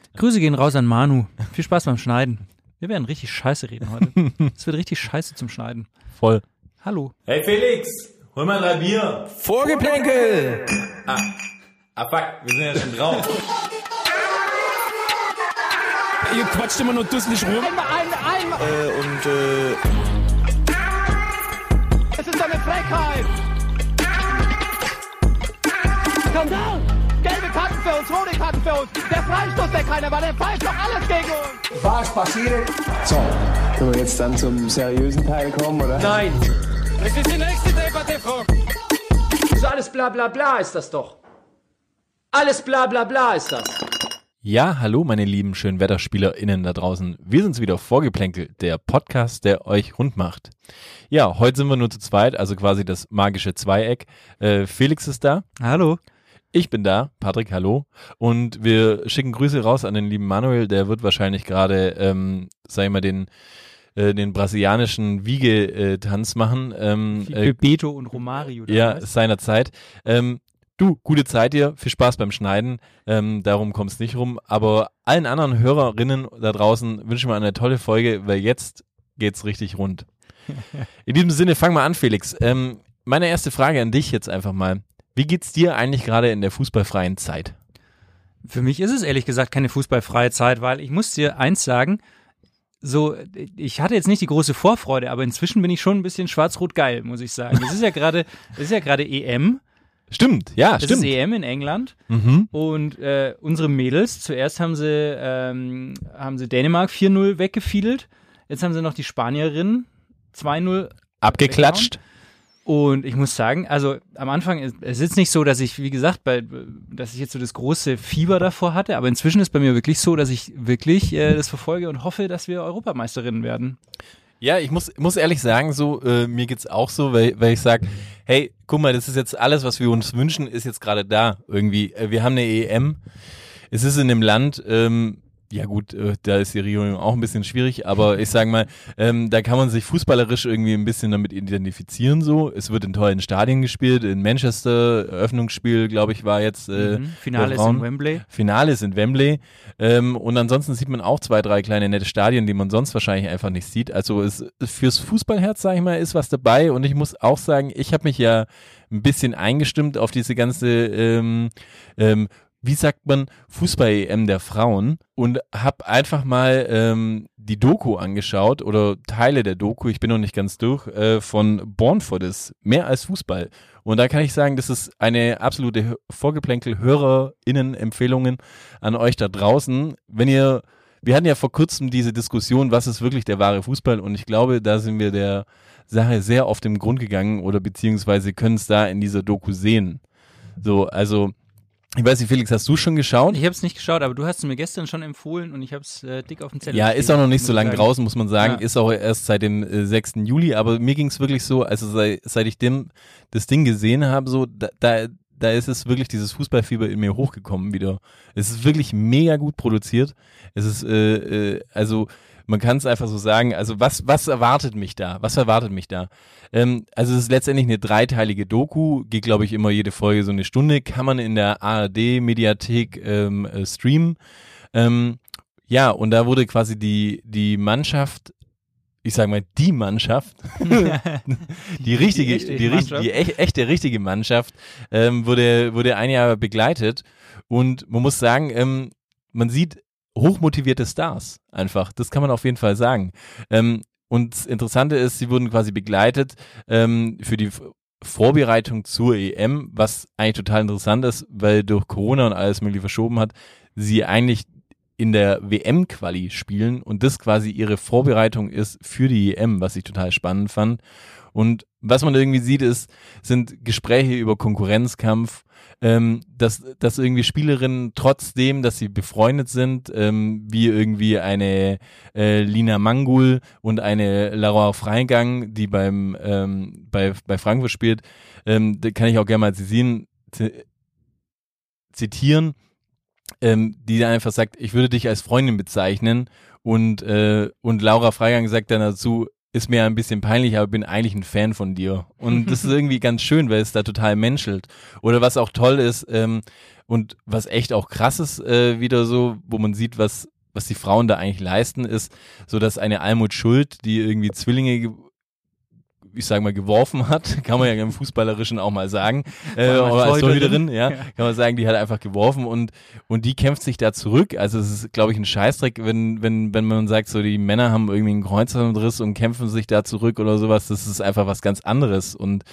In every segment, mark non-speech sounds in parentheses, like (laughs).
Podcast. Grüße gehen raus an Manu. Viel Spaß beim Schneiden. Wir werden richtig scheiße reden heute. (laughs) Es wird richtig scheiße zum Schneiden. Voll. Hallo. Hey Felix, hol mal drei Bier. Vorgeplänkel! Ah, ah fuck, wir sind ja schon drauf. Ihr quatscht immer nur dusselig rum. Äh, und äh, Es ist eine Frechheit! Skandal! Karten für uns, rote Karten für uns. Der Freistoß, der keiner war, der pfeift doch alles gegen uns. Was passiert? So, können wir jetzt dann zum seriösen Teil kommen, oder? Nein! Das ist die nächste Debatte, Frau. So alles bla bla bla ist das doch. Alles bla bla bla ist das. Ja, hallo meine lieben schönen WetterspielerInnen da draußen. Wir sind's wieder Vorgeplänkel, der Podcast, der euch rund macht. Ja, heute sind wir nur zu zweit, also quasi das magische Zweieck. Äh, Felix ist da, Hallo. Ich bin da, Patrick, hallo. Und wir schicken Grüße raus an den lieben Manuel, der wird wahrscheinlich gerade, ähm, sag ich mal, den äh, den brasilianischen Wiegetanz machen. Ähm, äh, Beto und Romario. ja, damals. seiner Zeit. Ähm, du, gute Zeit dir, viel Spaß beim Schneiden. Ähm, darum kommst nicht rum. Aber allen anderen Hörerinnen da draußen wünschen wir eine tolle Folge, weil jetzt geht's richtig rund. (laughs) In diesem Sinne, fang mal an, Felix. Ähm, meine erste Frage an dich jetzt einfach mal. Wie geht's dir eigentlich gerade in der fußballfreien Zeit? Für mich ist es ehrlich gesagt keine fußballfreie Zeit, weil ich muss dir eins sagen, so, ich hatte jetzt nicht die große Vorfreude, aber inzwischen bin ich schon ein bisschen schwarz-rot geil, muss ich sagen. Es ist ja gerade, (laughs) es ist ja gerade EM. Stimmt, ja, Es stimmt. ist EM in England. Mhm. Und äh, unsere Mädels, zuerst haben sie, ähm, haben sie Dänemark 4-0 weggefiedelt. Jetzt haben sie noch die Spanierinnen 2-0 Abgeklatscht. Und ich muss sagen, also am Anfang, es ist nicht so, dass ich, wie gesagt, bei, dass ich jetzt so das große Fieber davor hatte, aber inzwischen ist bei mir wirklich so, dass ich wirklich äh, das verfolge und hoffe, dass wir Europameisterinnen werden. Ja, ich muss, muss ehrlich sagen, so, äh, mir geht's auch so, weil, weil ich sag, hey, guck mal, das ist jetzt alles, was wir uns wünschen, ist jetzt gerade da irgendwie. Äh, wir haben eine EM. Es ist in dem Land, ähm, ja gut, äh, da ist die Regierung auch ein bisschen schwierig, aber ich sag mal, ähm, da kann man sich fußballerisch irgendwie ein bisschen damit identifizieren so. Es wird in tollen Stadien gespielt, in Manchester, Eröffnungsspiel, glaube ich, war jetzt äh, Mhm. Finale ist in. Wembley. Finale ist in Wembley. Ähm, und ansonsten sieht man auch zwei, drei kleine nette Stadien, die man sonst wahrscheinlich einfach nicht sieht. Also es, fürs Fußballherz, sage ich mal, ist was dabei. Und ich muss auch sagen, ich habe mich ja ein bisschen eingestimmt auf diese ganze, ähm, ähm, wie sagt man, Fußball-EM der Frauen und habe einfach mal ähm, die Doku angeschaut oder Teile der Doku, ich bin noch nicht ganz durch, äh, von Born for This, mehr als Fußball. Und da kann ich sagen, das ist eine absolute Vorgeplänkel-HörerInnen-Empfehlungen an euch da draußen. Wenn ihr, wir hatten ja vor kurzem diese Diskussion, was ist wirklich der wahre Fußball? Und ich glaube, da sind wir der Sache sehr auf den Grund gegangen oder beziehungsweise können es da in dieser Doku sehen. So, also, ich weiß nicht, Felix, hast du schon geschaut? Ich habe es nicht geschaut, aber du hast es mir gestern schon empfohlen und ich habe es äh, dick auf dem Zettel. Ja, ist auch noch nicht so lange draußen, muss man sagen. Ja. Ist auch erst seit dem äh, 6. Juli, aber mir ging es wirklich so, also seit, seit ich dem, das Ding gesehen habe, so, da, da, da ist es wirklich dieses Fußballfieber in mir hochgekommen wieder. Es ist wirklich mega gut produziert. Es ist, äh, äh, also, man kann es einfach so sagen, also was, was erwartet mich da? Was erwartet mich da? Ähm, also es ist letztendlich eine dreiteilige Doku, geht glaube ich immer jede Folge so eine Stunde, kann man in der ARD-Mediathek ähm, äh, streamen. Ähm, ja, und da wurde quasi die, die Mannschaft, ich sag mal, die Mannschaft, (laughs) die richtige, echte die, Mannschaft. die ech, echte richtige Mannschaft, ähm, wurde, wurde ein Jahr begleitet. Und man muss sagen, ähm, man sieht hochmotivierte Stars einfach. Das kann man auf jeden Fall sagen. Ähm, und das Interessante ist, sie wurden quasi begleitet ähm, für die Vorbereitung zur EM, was eigentlich total interessant ist, weil durch Corona und alles mögliche verschoben hat, sie eigentlich in der WM-Quali spielen und das quasi ihre Vorbereitung ist für die EM, was ich total spannend fand. Und was man irgendwie sieht, ist, sind Gespräche über Konkurrenzkampf, ähm, dass, dass irgendwie Spielerinnen trotzdem, dass sie befreundet sind, ähm, wie irgendwie eine äh, Lina Mangul und eine Laura Freigang, die beim ähm, bei, bei Frankfurt spielt, ähm, da kann ich auch gerne mal zitieren, zi- zitieren ähm, die einfach sagt, ich würde dich als Freundin bezeichnen. Und, äh, und Laura Freigang sagt dann dazu, ist mir ein bisschen peinlich, aber bin eigentlich ein Fan von dir. Und (laughs) das ist irgendwie ganz schön, weil es da total menschelt. Oder was auch toll ist, ähm, und was echt auch krass ist, äh, wieder so, wo man sieht, was, was die Frauen da eigentlich leisten, ist, so dass eine Almut Schuld, die irgendwie Zwillinge ge- ich sage mal, geworfen hat, (laughs) kann man ja im Fußballerischen auch mal sagen, äh, oder als Torhüterin. Torhüterin, ja, kann man sagen, die hat einfach geworfen und und die kämpft sich da zurück. Also es ist, glaube ich, ein Scheißdreck, wenn wenn wenn man sagt, so die Männer haben irgendwie einen Kreuzbandriss und kämpfen sich da zurück oder sowas. Das ist einfach was ganz anderes und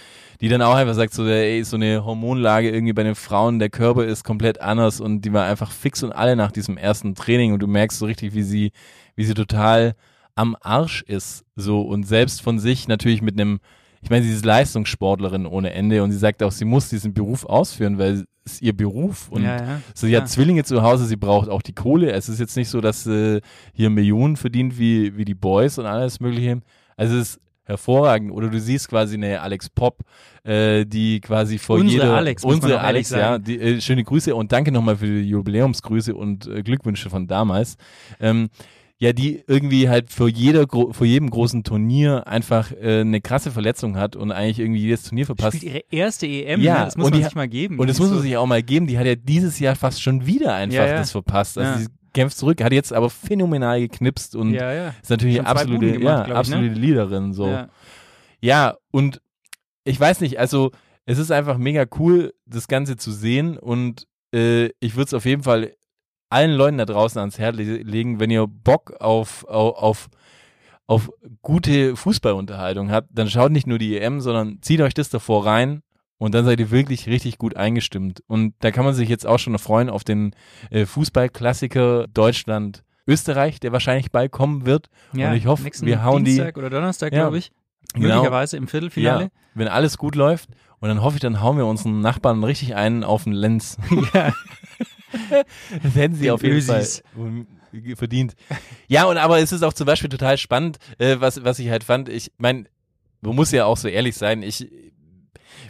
die dann auch einfach sagt, so ey, so eine Hormonlage irgendwie bei den Frauen, der Körper ist komplett anders und die war einfach fix und alle nach diesem ersten Training und du merkst so richtig, wie sie wie sie total am Arsch ist, so und selbst von sich natürlich mit einem, ich meine, sie ist Leistungssportlerin ohne Ende und sie sagt auch, sie muss diesen Beruf ausführen, weil es ist ihr Beruf und Ja, ja, sie hat Zwillinge zu Hause, sie braucht auch die Kohle. Es ist jetzt nicht so, dass sie hier Millionen verdient wie, wie die Boys und alles mögliche. Also es ist hervorragend. Oder du siehst quasi eine Alex Pop, äh, die quasi vor Unsere jeder, Alex, unsere Alex, ja, die, äh, schöne Grüße und danke nochmal für die Jubiläumsgrüße und äh, Glückwünsche von damals. Ähm, ja, die irgendwie halt vor jeder vor jedem großen Turnier einfach äh, eine krasse Verletzung hat und eigentlich irgendwie jedes Turnier verpasst. Spielt ihre erste EM, Ja, ne? das muss und man sich mal geben. Und das muss man so- sich auch mal geben. Die hat ja dieses Jahr fast schon wieder einfach Ja, ja. das verpasst. Also Ja. sie kämpft zurück, hat jetzt aber phänomenal geknipst und ist natürlich absolute, gemacht, ja, glaub ich, ne? absolute Leaderin. So. Ja. Ja, und ich weiß nicht, also es ist einfach mega cool, das Ganze zu sehen und äh, ich würde es auf jeden Fall allen Leuten da draußen ans Herz le legen, wenn ihr Bock auf, auf, auf, gute Fußballunterhaltung habt, dann schaut nicht nur die EM, sondern zieht euch das davor rein und dann seid ihr wirklich richtig gut eingestimmt. Und da kann man sich jetzt auch schon freuen auf den äh, Fußballklassiker Deutschland. Österreich, der wahrscheinlich bald kommen wird. Ja, und ich hoffe, wir hauen die, Dienstag oder Donnerstag, Ja. glaube ich. Genau. Möglicherweise im Viertelfinale. ja, wenn alles gut läuft. Und dann hoffe ich, dann hauen wir unseren Nachbarn richtig einen auf den Lenz. (laughs) Ja. Das hätten sie Den auf jeden Ösis. Fall verdient. Ja, und aber es ist auch zum Beispiel total spannend, äh, was, was ich halt fand. Ich meine, man muss ja auch so ehrlich sein, ich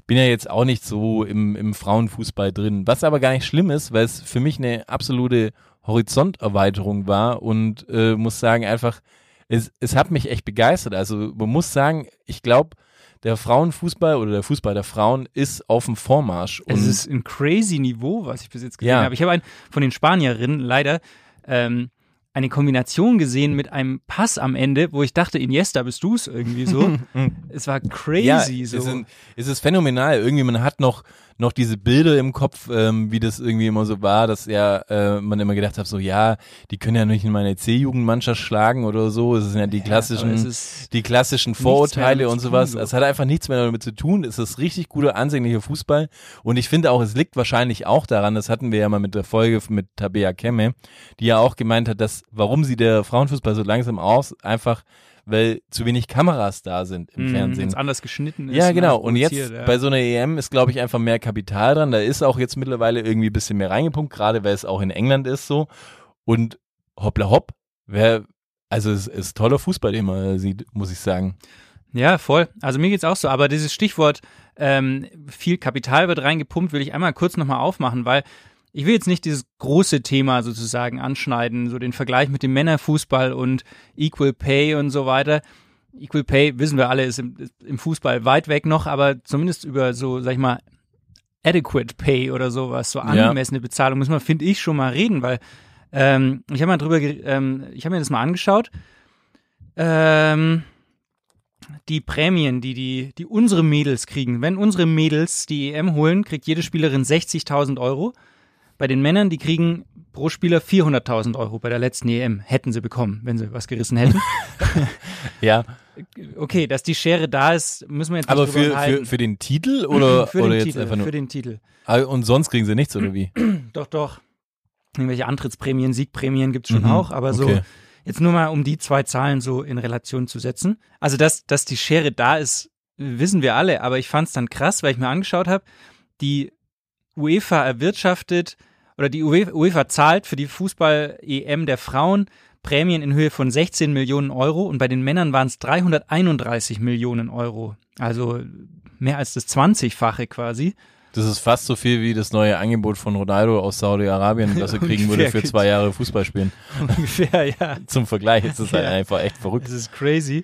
bin ja jetzt auch nicht so im, im Frauenfußball drin, was aber gar nicht schlimm ist, weil es für mich eine absolute Horizonterweiterung war und äh, muss sagen, einfach, es, es hat mich echt begeistert. Also man muss sagen, ich glaube, der Frauenfußball oder der Fußball der Frauen ist auf dem Vormarsch. Es ist ein crazy Niveau, was ich bis jetzt gesehen Ja. habe. Ich habe einen von den Spanierinnen leider ähm, eine Kombination gesehen mit einem Pass am Ende, wo ich dachte, Iniesta, bist du es irgendwie so. (laughs) es war crazy ja, so. Es ist, es ist phänomenal. Irgendwie, man hat noch, noch diese Bilder im Kopf, ähm, wie das irgendwie immer so war, dass ja äh, man immer gedacht hat, so ja, die können ja nicht in meine C-Jugendmannschaft schlagen oder so. Es sind ja die aber klassischen, die klassischen Vorurteile und sowas. tun. Es hat einfach nichts mehr damit zu tun. Es ist richtig guter, ansehnlicher Fußball. Und ich finde auch, es liegt wahrscheinlich auch daran, das hatten wir ja mal mit der Folge mit Tabea Kemme, die ja auch gemeint hat, dass, warum sie der Frauenfußball so langsam aus, einfach weil zu wenig Kameras da sind im mh, Fernsehen. wenn's anders geschnitten ist. Ja, und genau. Und jetzt ja. bei so einer EM ist, glaube ich, einfach mehr Kapital dran. Da ist auch jetzt mittlerweile irgendwie ein bisschen mehr reingepumpt, gerade weil es auch in England ist so. Und hoppla hopp, wer, also es ist toller Fußball, den man sieht, muss ich sagen. Ja, voll. Also mir geht's auch so. Aber dieses Stichwort ähm, viel Kapital wird reingepumpt, will ich einmal kurz nochmal aufmachen, weil ich will jetzt nicht dieses große Thema sozusagen anschneiden, so den Vergleich mit dem Männerfußball und Equal Pay und so weiter. Equal Pay, wissen wir alle, ist im, ist im Fußball weit weg noch, aber zumindest über so, sag ich mal, adequate Pay oder sowas, so Ja. angemessene Bezahlung, muss man, finde ich, schon mal reden, weil ähm, ich habe mal drüber, ähm, ich habe mir das mal angeschaut. Ähm, die Prämien, die, die, die unsere Mädels kriegen. Wenn unsere Mädels die EM holen, kriegt jede Spielerin 60.000 Euro. Bei den Männern, die kriegen pro Spieler 400.000 Euro bei der letzten EM. Hätten sie bekommen, wenn sie was gerissen hätten. (laughs) Ja, Okay, dass die Schere da ist, müssen wir jetzt aber für, für, für den Titel oder, (clears throat) Für oder den jetzt Titel, einfach nur. für den Titel. Ah, und sonst kriegen sie nichts, oder wie? (clears throat) Doch, doch. Irgendwelche Antrittsprämien, Siegprämien gibt's schon Mhm, auch, aber so okay. jetzt nur mal, um die zwei Zahlen so in Relation zu setzen. Also, dass, dass die Schere da ist, wissen wir alle, aber ich fand's dann krass, weil ich mir angeschaut habe, die UEFA erwirtschaftet oder die UEFA, zahlt für die Fußball-EM der Frauen Prämien in Höhe von 16 Millionen Euro und bei den Männern waren es 331 Millionen Euro. Also mehr als das 20-fache quasi. Das ist fast so viel wie das neue Angebot von Ronaldo aus Saudi-Arabien, das er (laughs) kriegen würde für zwei Jahre Fußball spielen. (laughs) Ungefähr, ja. Zum Vergleich ist das halt Ja. einfach echt verrückt. Das ist crazy.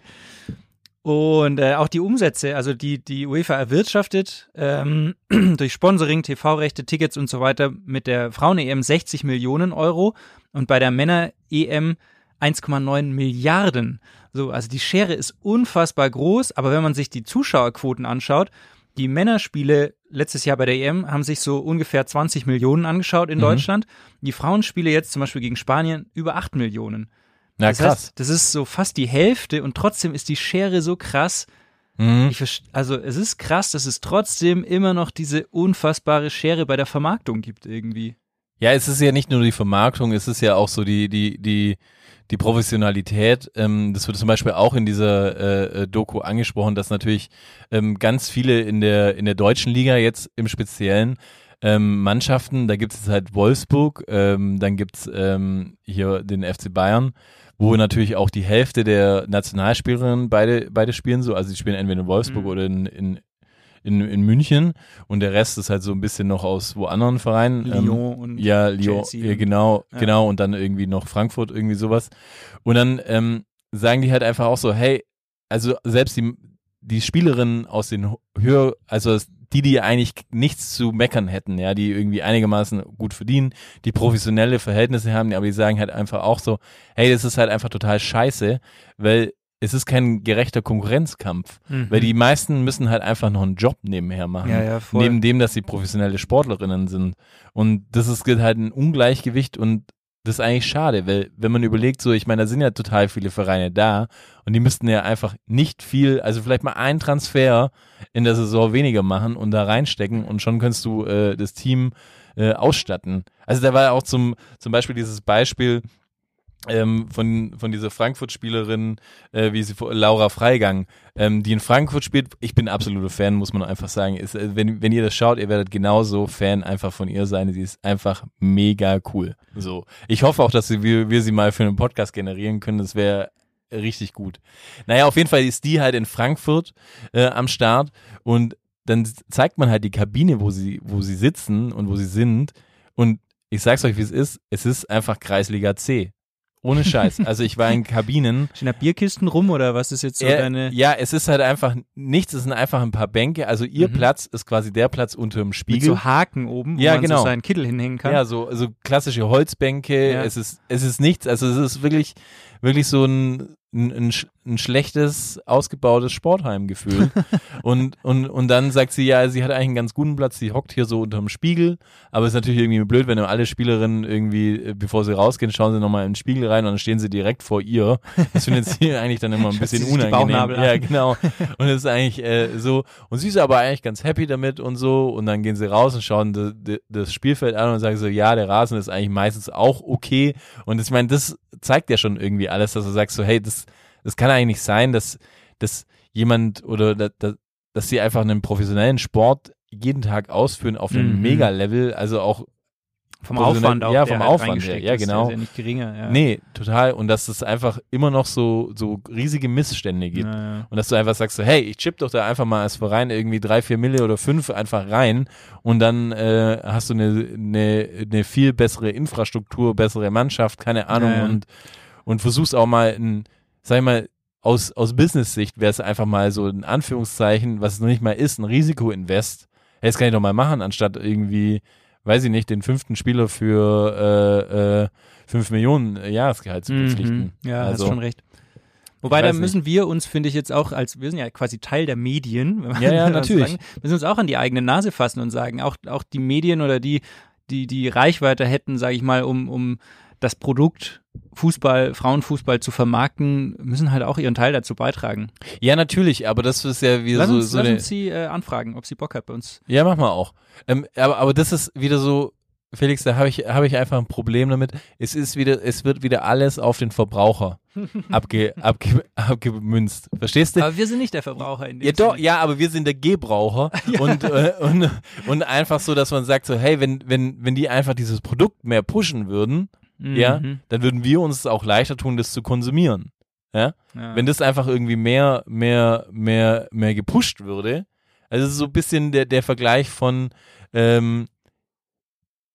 Und äh, auch die Umsätze, also die die UEFA erwirtschaftet ähm, (clears throat) durch Sponsoring, TV-Rechte, Tickets und so weiter mit der Frauen-EM 60 Millionen Euro und bei der Männer-EM 1,9 Milliarden. So, also die Schere ist unfassbar groß, aber wenn man sich die Zuschauerquoten anschaut, die Männerspiele letztes Jahr bei der EM haben sich so ungefähr 20 Millionen angeschaut in Mhm. Deutschland. Die Frauenspiele jetzt zum Beispiel gegen Spanien über 8 Millionen. Na das krass. heißt, das ist so fast die Hälfte und trotzdem ist die Schere so krass. Mhm. Ich also es ist krass, dass es trotzdem immer noch diese unfassbare Schere bei der Vermarktung gibt irgendwie. Ja, es ist ja nicht nur die Vermarktung, es ist ja auch so die, die, die, die Professionalität. Ähm, das wird zum Beispiel auch in dieser äh, äh, Doku angesprochen, dass natürlich ähm, ganz viele in der, in der deutschen Liga jetzt im Speziellen ähm, Mannschaften, da gibt es halt Wolfsburg, ähm, dann gibt's ähm, hier den FC Bayern, wo natürlich auch die Hälfte der Nationalspielerinnen beide, beide spielen so, also die spielen entweder in Wolfsburg Mhm. oder in, in, in, in München und der Rest ist halt so ein bisschen noch aus wo anderen Vereinen. Ähm, Lyon und ja, Lyon, ja, genau, ja. genau, und dann irgendwie noch Frankfurt, irgendwie sowas. Und dann ähm, sagen die halt einfach auch so, hey, also selbst die, die Spielerinnen aus den höher, also die, die eigentlich nichts zu meckern hätten, ja, die irgendwie einigermaßen gut verdienen, die professionelle Verhältnisse haben, aber die sagen halt einfach auch so, hey, das ist halt einfach total scheiße, weil es ist kein gerechter Konkurrenzkampf, weil die meisten müssen halt einfach noch einen Job nebenher machen Mhm. Ja, ja, neben dem, dass sie professionelle Sportlerinnen sind. Und das ist halt ein Ungleichgewicht und das ist eigentlich schade, weil wenn man überlegt, so, ich meine, da sind ja total viele Vereine da und die müssten ja einfach nicht viel, also vielleicht mal einen Transfer in der Saison weniger machen und da reinstecken und schon kannst du äh, das Team äh, ausstatten. Also da war ja auch zum, zum Beispiel dieses Beispiel, ähm, von, von dieser Frankfurt-Spielerin, äh, wie sie Laura Freigang, ähm, die in Frankfurt spielt. Ich bin absoluter Fan, muss man einfach sagen. Ist, äh, wenn, wenn ihr das schaut, ihr werdet genauso Fan einfach von ihr sein. Sie ist einfach mega cool. So. Ich hoffe auch, dass wir, wir sie mal für einen Podcast generieren können. Das wäre richtig gut. Naja, auf jeden Fall ist die halt in Frankfurt äh, am Start und dann zeigt man halt die Kabine, wo sie, wo sie sitzen und wo sie sind. Und ich sag's euch, wie es ist. Es ist einfach Kreisliga C. Ohne Scheiß. Also ich war in Kabinen. (laughs) Stehen da Bierkisten rum oder was ist jetzt so Äh, deine. ja, es ist halt einfach nichts, es sind einfach ein paar Bänke. Also ihr Mhm. Platz ist quasi der Platz unter dem Mit Spiegel. so Haken oben, wo Ja, man genau. so seinen Kittel hinhängen kann. Ja, so, so klassische Holzbänke. Ja. Es ist, es ist nichts. Also es ist wirklich, wirklich so ein, ein, ein, ein schlechtes, ausgebautes Sportheimgefühl. (laughs) und, und, und dann sagt sie, ja, sie hat eigentlich einen ganz guten Platz. Sie hockt hier so unterm Spiegel. Aber es ist natürlich irgendwie blöd, wenn alle Spielerinnen irgendwie, äh, bevor sie rausgehen, schauen sie nochmal in den Spiegel rein und dann stehen sie direkt vor ihr. Das findet sie (laughs) eigentlich dann immer ein bisschen unangenehm. Ja, genau. Und es ist eigentlich äh, so. Und sie ist aber eigentlich ganz happy damit und so. Und dann gehen sie raus und schauen das, das Spielfeld an und sagen so, ja, der Rasen ist eigentlich meistens auch okay. Und ich meine, das zeigt ja schon irgendwie alles, dass du sagst so, hey, das, das kann eigentlich nicht sein, dass, dass jemand oder dass, dass, sie einfach einen professionellen Sport jeden Tag ausführen auf einem Mhm. Mega-Level, also auch Vom Aufwand auch. ja, vom Aufwand her, ja, genau. Ist ja nicht geringer. Ja. Nee, total. Und dass es einfach immer noch so, so riesige Missstände gibt. Ja, ja. Und dass du einfach sagst so, hey, ich chip doch da einfach mal als Verein irgendwie drei, vier Mille oder fünf einfach rein und dann äh, hast du eine, eine, eine viel bessere Infrastruktur, bessere Mannschaft, keine Ahnung und und versuchst auch mal ein, sag ich mal, aus, aus Business-Sicht wäre es einfach mal so in Anführungszeichen, was es noch nicht mal ist, ein Risiko-Invest. Hey, das kann ich doch mal machen, anstatt irgendwie, weiß ich nicht, den fünften Spieler für äh, äh, fünf Millionen äh, Jahresgehalt zu verpflichten. Mhm. Ja, also, hast schon recht. Wobei, da müssen wir uns, finde ich jetzt auch, als wir sind ja quasi Teil der Medien, wenn man Ja, ja, natürlich. Sagen, müssen uns auch an die eigene Nase fassen und sagen, auch, auch die Medien oder die, die, die Reichweite hätten, sage ich mal, um, um das Produkt Fußball, Frauenfußball zu vermarkten, müssen halt auch ihren Teil dazu beitragen. Ja, natürlich, aber das ist ja wieder Lass, so, uns, so lass uns sie äh, anfragen, ob sie Bock hat bei uns. Ja, mach mal auch. Ähm, aber, aber das ist wieder so, Felix, da habe ich, habe ich einfach ein Problem damit. Es ist wieder, es wird wieder alles auf den Verbraucher (laughs) abge, abge, abgemünzt. Verstehst du? Aber wir sind nicht der Verbraucher in dem Ja, doch, ja, aber wir sind der Gebraucher (laughs) und, äh, und, und einfach so, dass man sagt so, hey, wenn, wenn, wenn die einfach dieses Produkt mehr pushen würden, ja, Mhm. dann würden wir uns auch leichter tun, das zu konsumieren. Ja? Ja. Wenn das einfach irgendwie mehr, mehr, mehr, mehr gepusht würde. Also es ist so ein bisschen der, der Vergleich von, ähm,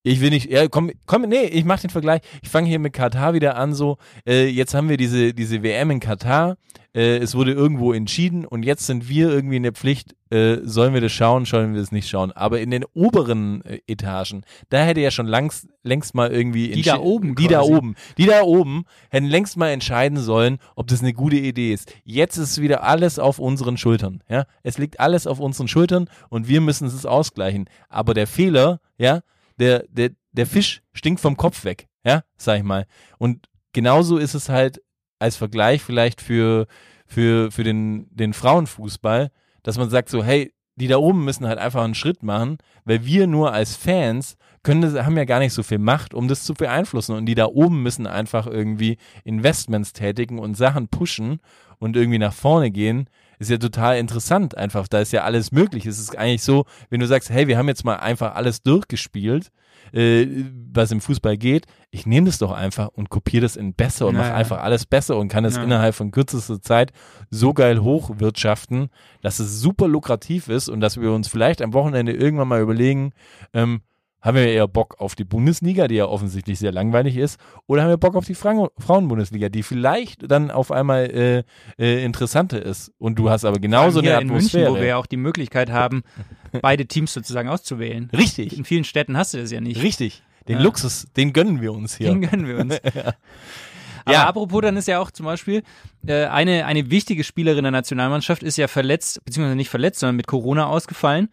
Ich will nicht, ja, komm, komm, nee, ich mach den Vergleich. Ich fange hier mit Katar wieder an, so, äh, jetzt haben wir diese, diese WM in Katar, äh, es wurde irgendwo entschieden und jetzt sind wir irgendwie in der Pflicht, äh, sollen wir das schauen, sollen wir das nicht schauen. Aber in den oberen äh, Etagen, da hätte ja schon längst, längst mal irgendwie Die da oben die da quasi. oben, die da oben hätten längst mal entscheiden sollen, ob das eine gute Idee ist. Jetzt ist wieder alles auf unseren Schultern, ja. Es liegt alles auf unseren Schultern und wir müssen es ausgleichen. Aber der Fehler, ja, der, der, der Fisch stinkt vom Kopf weg, ja, sag ich mal. Und genauso ist es halt als Vergleich vielleicht für, für, für den, den Frauenfußball, dass man sagt so, hey, die da oben müssen halt einfach einen Schritt machen, weil wir nur als Fans können haben ja gar nicht so viel Macht, um das zu beeinflussen. Und die da oben müssen einfach irgendwie Investments tätigen und Sachen pushen und irgendwie nach vorne gehen. Ist ja total interessant einfach. Da ist ja alles möglich. Es ist eigentlich so, wenn du sagst, hey, wir haben jetzt mal einfach alles durchgespielt, äh, was im Fußball geht. Ich nehme das doch einfach und kopiere das in besser und Ja, mache einfach alles besser und kann es Ja. innerhalb von kürzester Zeit so geil hochwirtschaften, dass es super lukrativ ist und dass wir uns vielleicht am Wochenende irgendwann mal überlegen, ähm, haben wir eher Bock auf die Bundesliga, die ja offensichtlich sehr langweilig ist, oder haben wir Bock auf die Fra Frauenbundesliga, die vielleicht dann auf einmal äh, äh, interessanter ist. Und du hast aber genauso eine in München, Atmosphäre. wo wir ja auch die Möglichkeit haben, (laughs) beide Teams sozusagen auszuwählen. Richtig, In vielen Städten hast du das ja nicht. richtig. Den Ja. Luxus, den gönnen wir uns hier. Den gönnen wir uns. (laughs) Aber Ja. apropos, dann ist ja auch zum Beispiel äh, eine, eine wichtige Spielerin der Nationalmannschaft ist ja verletzt, beziehungsweise nicht verletzt, sondern mit Corona ausgefallen.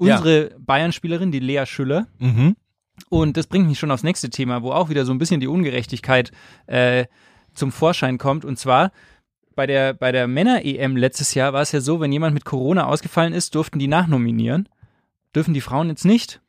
Ja. Unsere Bayern-Spielerin, die Lea Schüller. Mhm. Und das bringt mich schon aufs nächste Thema, wo auch wieder so ein bisschen die Ungerechtigkeit äh, zum Vorschein kommt. Und zwar bei der, bei der Männer-EM letztes Jahr war es ja so, wenn jemand mit Corona ausgefallen ist, durften die nachnominieren. Dürfen die Frauen jetzt nicht.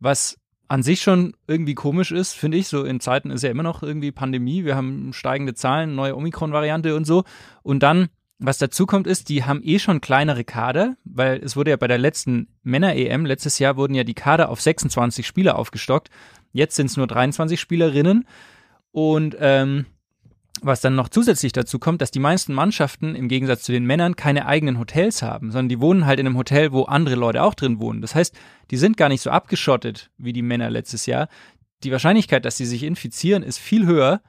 Was an sich schon irgendwie komisch ist, finde ich. So in Zeiten ist ja immer noch irgendwie Pandemie. Wir haben steigende Zahlen, neue Omikron-Variante und so. Und dann, was dazu kommt, ist, die haben eh schon kleinere Kader, weil es wurde ja bei der letzten Männer-EM, letztes Jahr wurden ja die Kader auf 26 Spieler aufgestockt. Jetzt sind es nur 23 Spielerinnen. Und ähm, was dann noch zusätzlich dazu kommt, dass die meisten Mannschaften im Gegensatz zu den Männern keine eigenen Hotels haben, sondern die wohnen halt in einem Hotel, wo andere Leute auch drin wohnen. Das heißt, die sind gar nicht so abgeschottet wie die Männer letztes Jahr. Die Wahrscheinlichkeit, dass sie sich infizieren, ist viel höher.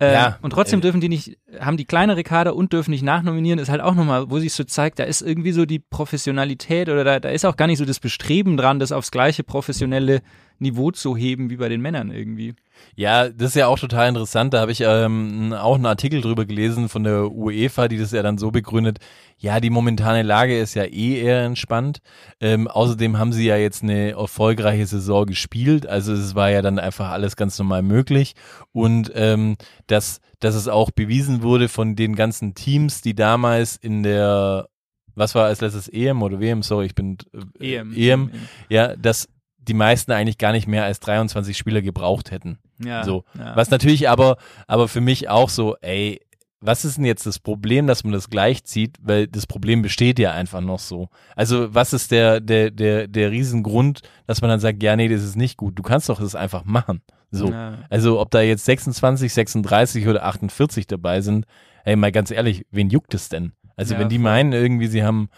Äh, Ja, und trotzdem äh, dürfen die nicht, haben die kleinere Kader und dürfen nicht nachnominieren, ist halt auch nochmal, wo sich so zeigt, da ist irgendwie so die Professionalität oder da, da ist auch gar nicht so das Bestreben dran, das aufs gleiche professionelle Niveau zu heben wie bei den Männern irgendwie. Ja, das ist ja auch total interessant. Da habe ich ähm, auch einen Artikel drüber gelesen von der UEFA, die das ja dann so begründet. Ja, die momentane Lage ist ja eh eher entspannt. Ähm, außerdem haben sie ja jetzt eine erfolgreiche Saison gespielt. Also es war ja dann einfach alles ganz normal möglich. Und ähm, dass, dass es auch bewiesen wurde von den ganzen Teams, die damals in der, was war als letztes EM oder WM? Sorry, ich bin äh, EM. EM. Ja, dass die meisten eigentlich gar nicht mehr als 23 Spieler gebraucht hätten. Ja, So. ja. Was natürlich aber, aber für mich auch so, ey, was ist denn jetzt das Problem, dass man das gleichzieht? Weil das Problem besteht ja einfach noch so. Also, was ist der, der, der, der Riesengrund, dass man dann sagt, ja, nee, das ist nicht gut. Du kannst doch das einfach machen. So. Ja. Also, ob da jetzt 26, 36 oder 48 dabei sind, ey, mal ganz ehrlich, wen juckt es denn? Also, Ja, wenn die meinen irgendwie, sie haben,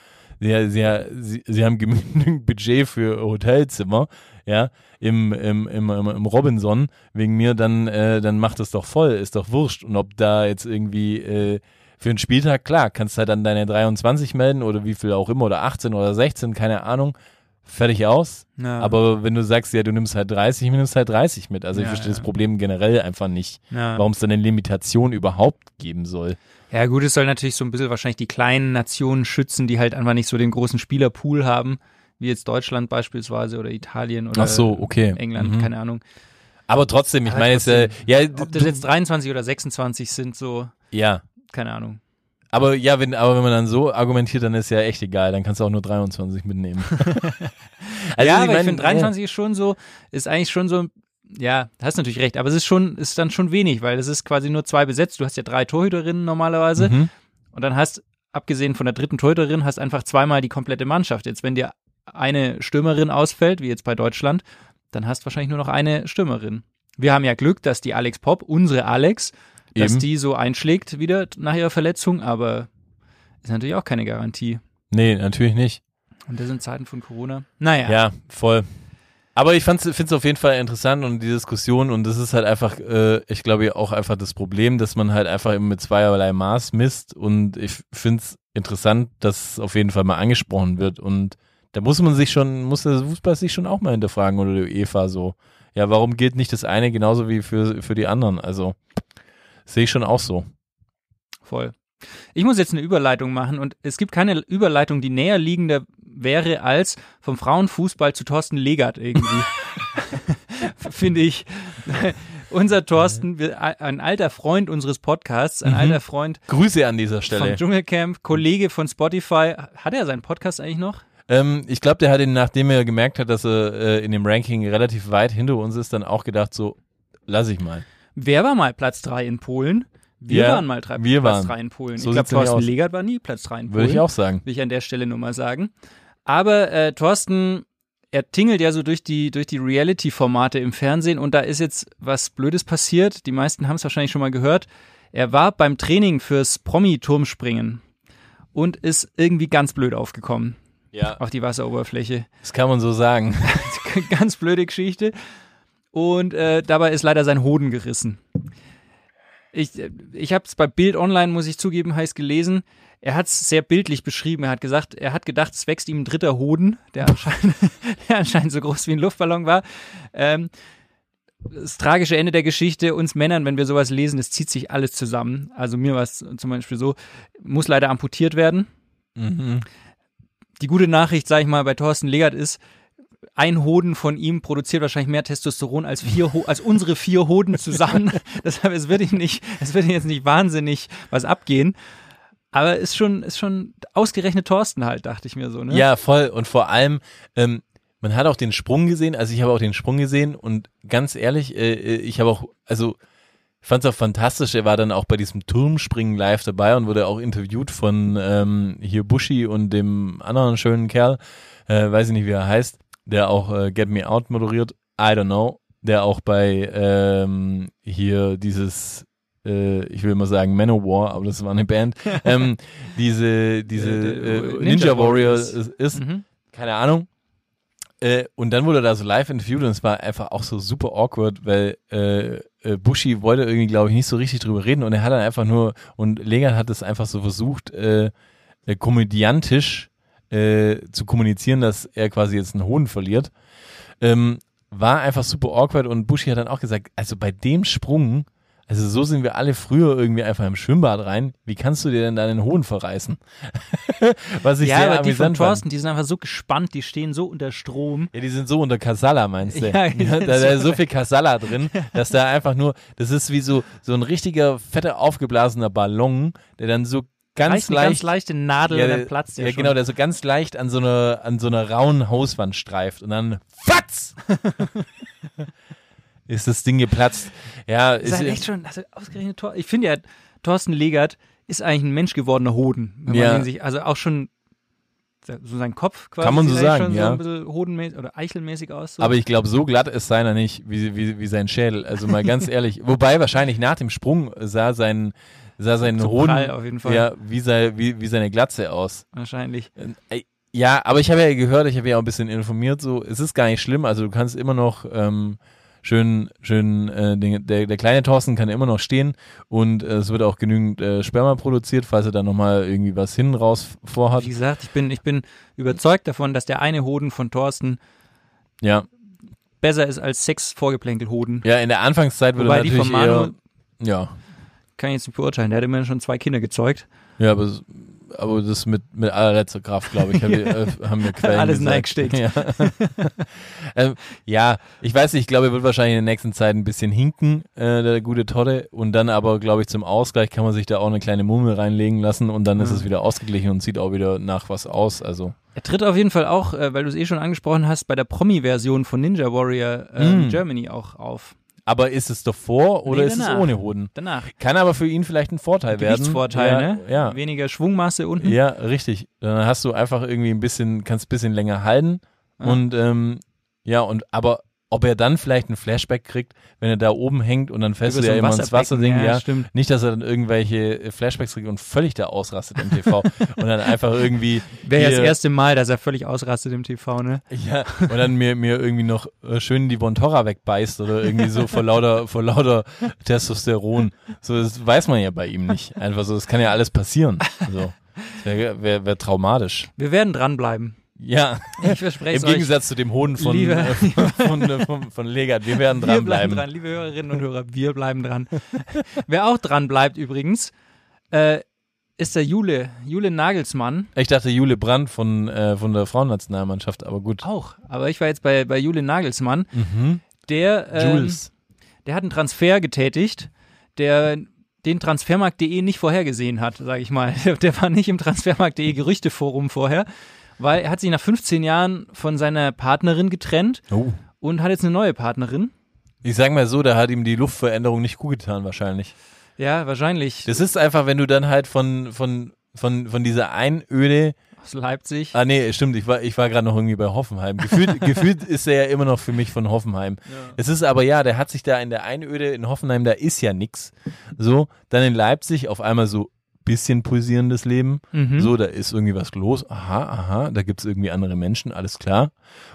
sie, sie, sie, sie haben genügend Budget für Hotelzimmer, ja, im, im, im, im, Robinson wegen mir, dann, äh, dann macht es doch voll, ist doch wurscht. Und ob da jetzt irgendwie äh, für einen Spieltag, klar, kannst halt dann deine 23 melden oder wie viel auch immer oder 18 oder 16, keine Ahnung, fertig aus. Ja. Aber wenn du sagst, ja, du nimmst halt 30, nimmst halt 30 mit. Also ich Ja, verstehe das Problem generell einfach nicht, warum es dann eine Limitation überhaupt geben soll. Ja, gut, es soll natürlich so ein bisschen wahrscheinlich die kleinen Nationen schützen, die halt einfach nicht so den großen Spielerpool haben, wie jetzt Deutschland beispielsweise oder Italien oder Ach so, okay. England, Mhm. keine Ahnung. Aber trotzdem, ich meine jetzt, äh, ja, Ob das jetzt 23 oder 26 sind, so, ja. keine Ahnung. Aber ja, wenn, aber wenn man dann so argumentiert, dann ist ja echt egal, dann kannst du auch nur 23 mitnehmen. (laughs) (laughs) also ja, aber ich mein, finde 23 ist schon so, ist eigentlich schon so, ja, hast natürlich recht, aber es ist schon, ist dann schon wenig, weil es ist quasi nur zwei besetzt. Du hast ja drei Torhüterinnen normalerweise Mhm. und dann hast, abgesehen von der dritten Torhüterin, hast einfach zweimal die komplette Mannschaft. Jetzt, wenn dir eine Stürmerin ausfällt, wie jetzt bei Deutschland, dann hast du wahrscheinlich nur noch eine Stürmerin. Wir haben ja Glück, dass die Alex Pop, unsere Alex, dass Eben. die so einschlägt wieder nach ihrer Verletzung, aber ist natürlich auch keine Garantie. Nee, natürlich nicht. Und das sind Zeiten von Corona. Naja. Ja, voll. Aber ich finde es auf jeden Fall interessant und die Diskussion und das ist halt einfach, äh, ich glaube auch einfach das Problem, dass man halt einfach eben mit zweierlei Maß misst und ich finde es interessant, dass es auf jeden Fall mal angesprochen wird und da muss man sich schon, muss der Fußball sich schon auch mal hinterfragen oder die UEFA so. Ja, warum gilt nicht das eine genauso wie für, für die anderen? Also sehe ich schon auch so. Voll. Ich muss jetzt eine Überleitung machen und es gibt keine Überleitung, die näher liegender wäre als vom Frauenfußball zu Thorsten Legert irgendwie. (laughs) Finde ich. Unser Thorsten, ein alter Freund unseres Podcasts, ein alter Freund Grüße an dieser vom Stelle. Dschungelcamp, Kollege von Spotify. Hat er seinen Podcast eigentlich noch? Ähm, ich glaube, der hat ihn, nachdem er gemerkt hat, dass er äh, in dem Ranking relativ weit hinter uns ist, dann auch gedacht, so, lass ich mal. Wer war mal Platz 3 in Polen? Wir Ja, waren mal drei, wir Platz waren. 3 in Polen. So ich glaube, Thorsten. Legert war nie Platz 3 in Polen. Würde ich auch sagen. will ich an der Stelle nur mal sagen. Aber äh, Thorsten, er tingelt ja so durch die, durch die Reality-Formate im Fernsehen und da ist jetzt was Blödes passiert. Die meisten haben es wahrscheinlich schon mal gehört. Er war beim Training fürs Promi-Turmspringen und ist irgendwie ganz blöd aufgekommen Ja, auf die Wasseroberfläche. das kann man so sagen. (laughs) ganz blöde Geschichte. Und äh, dabei ist leider sein Hoden gerissen. Ich, ich habe es bei Bild Online, muss ich zugeben, heiß gelesen. Er hat es sehr bildlich beschrieben. Er hat gesagt, er hat gedacht, es wächst ihm ein dritter Hoden, der anscheinend, (laughs) der anscheinend so groß wie ein Luftballon war. Ähm, das tragische Ende der Geschichte, uns Männern, wenn wir sowas lesen, es zieht sich alles zusammen. Also mir war es zum Beispiel so, muss leider amputiert werden. Mhm. Die gute Nachricht, sage ich mal, bei Thorsten Legert ist, ein Hoden von ihm produziert wahrscheinlich mehr Testosteron als vier Ho als unsere vier Hoden zusammen. (laughs) (laughs) Deshalb es wird ihm nicht, es wird ihm jetzt nicht wahnsinnig was abgehen. Aber ist schon, ist schon ausgerechnet Thorsten halt, dachte ich mir so. Ne? Ja, voll. Und vor allem, ähm, man hat auch den Sprung gesehen, also ich habe auch den Sprung gesehen und ganz ehrlich, äh, äh, ich habe auch, also ich fand es auch fantastisch, er war dann auch bei diesem Turmspringen live dabei und wurde auch interviewt von ähm, hier Bushi und dem anderen schönen Kerl, äh, weiß ich nicht, wie er heißt, der auch äh, Get Me Out moderiert, I don't know, der auch bei ähm, hier dieses äh, ich will mal sagen Manowar, aber das war eine Band, (laughs) ähm, diese, diese Äh, äh, Ninja Ninja, Warrior Warriors. ist, ist Mhm. keine Ahnung. Äh, und dann wurde er da so live interviewt und es war einfach auch so super awkward, weil äh, äh, Bushi wollte irgendwie, glaube ich, nicht so richtig drüber reden und er hat dann einfach nur, und Legan hat es einfach so versucht, äh, äh, komödiantisch äh, zu kommunizieren, dass er quasi jetzt einen Hohn verliert. Ähm, war einfach super awkward und Bushi hat dann auch gesagt, also bei dem Sprung, also so sind wir alle früher irgendwie einfach im Schwimmbad rein. Wie kannst du dir denn deinen Hohn verreißen? (laughs) Was ich Ja, sehr aber die von amüsant fand. Thorsten, die sind einfach so gespannt, die stehen so unter Strom. Ja, die sind so unter Kasala, meinst du? (laughs) Ja, da, da ist so viel Kasala drin, dass da einfach nur, das ist wie so, so ein richtiger, fetter, aufgeblasener Ballon, der dann so ganz eine leicht. ganz leichte Nadel ja, und der- dann platzt der ja schon. genau, der so ganz leicht an so einer, an so einer rauen Hauswand streift und dann fatz! (laughs) ist das Ding geplatzt. Ja, ist halt echt schon, also ausgerechnet Thor, ich finde ja, Thorsten Legert ist eigentlich ein menschgewordener Hoden. Wenn Ja. sich, also auch schon so sein Kopf quasi Kann man so sagen, schon ja. so ein bisschen hodenmäßig oder eichelmäßig aus. So. Aber ich glaube, so glatt ist seiner nicht, wie, wie, wie sein Schädel. Also mal ganz (laughs) ehrlich. Wobei wahrscheinlich nach dem Sprung sah sein, sah sein So Hoden, prall auf jeden Fall. ja, wie, sei, wie, wie seine Glatze aus. wahrscheinlich. Äh, Ja, aber ich habe ja gehört, ich habe ja auch ein bisschen informiert, so, es ist gar nicht schlimm, also du kannst immer noch ähm, schön, schön, äh, den, der, der kleine Thorsten kann immer noch stehen und äh, es wird auch genügend äh, Sperma produziert, falls er da nochmal irgendwie was hinten raus vorhat. Wie gesagt, ich bin, ich bin überzeugt davon, dass der eine Hoden von Thorsten Ja, besser ist als sechs Vorgeplänkel-Hoden. ja, in der Anfangszeit würde die natürlich von Manu, eher, ja, kann ich jetzt nicht beurteilen, der hat immerhin schon zwei Kinder gezeugt. ja, aber, aber das mit, mit allerletzter Kraft, glaube ich, hab, ich, (laughs) äh, haben mir Quellen Alles gesagt. reingesteckt. Ja. (laughs) ähm, ja, ich weiß nicht, ich glaube, er wird wahrscheinlich in der nächsten Zeit ein bisschen hinken, äh, der gute Todde. Und dann aber, glaube ich, zum Ausgleich kann man sich da auch eine kleine Mummel reinlegen lassen und dann ist Ja. es wieder ausgeglichen und sieht auch wieder nach was aus. Also, Er tritt auf jeden Fall auch, äh, weil du es eh schon angesprochen hast, bei der Promi-Version von Ninja Warrior ähm, Mm. Germany auch auf. Aber ist es davor oder Nee, ist es ohne Hoden? Danach. Kann aber für ihn vielleicht ein Vorteil werden. Gewichtsvorteil, ja, ne? Ja, Weniger Schwungmasse unten. ja, richtig. Dann hast du einfach irgendwie ein bisschen, kannst ein bisschen länger halten Ja. und ähm, ja, und aber ob er dann vielleicht einen Flashback kriegt, wenn er da oben hängt und dann ja ein immer ins Wasser Ding, ja, stimmt. Nicht, dass er dann irgendwelche äh, Flashbacks kriegt und völlig da ausrastet im TV (laughs) und dann einfach irgendwie Wäre ja das erste Mal, dass er völlig ausrastet im TV, ne? ja, und dann mir, mir irgendwie noch äh, schön die Bontora wegbeißt oder irgendwie so vor lauter, vor lauter Testosteron. So, das weiß man ja bei ihm nicht. Einfach so, das kann ja alles passieren. So. Wäre wär, wär traumatisch. Wir werden dranbleiben. Ja, Ich verspreche im es euch. Gegensatz zu dem Hohn von, Liebe- äh, (laughs) von, von, von, von Legat. Wir werden Wir bleiben dranbleiben. dran, liebe Hörerinnen und Hörer, wir bleiben dran. (laughs) Wer auch dran bleibt übrigens, äh, ist der Jule, Jule Nagelsmann. Ich dachte Jule Brandt von, äh, von der Frauennationalmannschaft, aber gut. Auch. Aber ich war jetzt bei, bei Jule Nagelsmann. Mhm. Der, ähm, Jules. der hat einen Transfer getätigt, der den Transfermarkt.de nicht vorhergesehen hat, sage ich mal. (laughs) Der war nicht im Transfermarkt.de Gerüchteforum vorher, weil er hat sich nach 15 Jahren von seiner Partnerin getrennt Oh. und hat jetzt eine neue Partnerin. Ich sag mal so, da hat ihm die Luftveränderung nicht gut getan, wahrscheinlich. Ja, wahrscheinlich Das ist einfach, wenn du dann halt von, von, von, von dieser Einöde aus Leipzig. Ah nee, stimmt, ich war, ich war gerade noch irgendwie bei Hoffenheim. Gefühlt, (laughs) gefühlt ist er ja immer noch für mich von Hoffenheim. Es ist aber ja, der hat sich da in der Einöde in Hoffenheim, da ist ja nix. So, dann in Leipzig auf einmal so bisschen pulsierendes Leben. Mhm. So, da ist irgendwie was los. Aha, aha, da gibt's irgendwie andere Menschen, alles klar.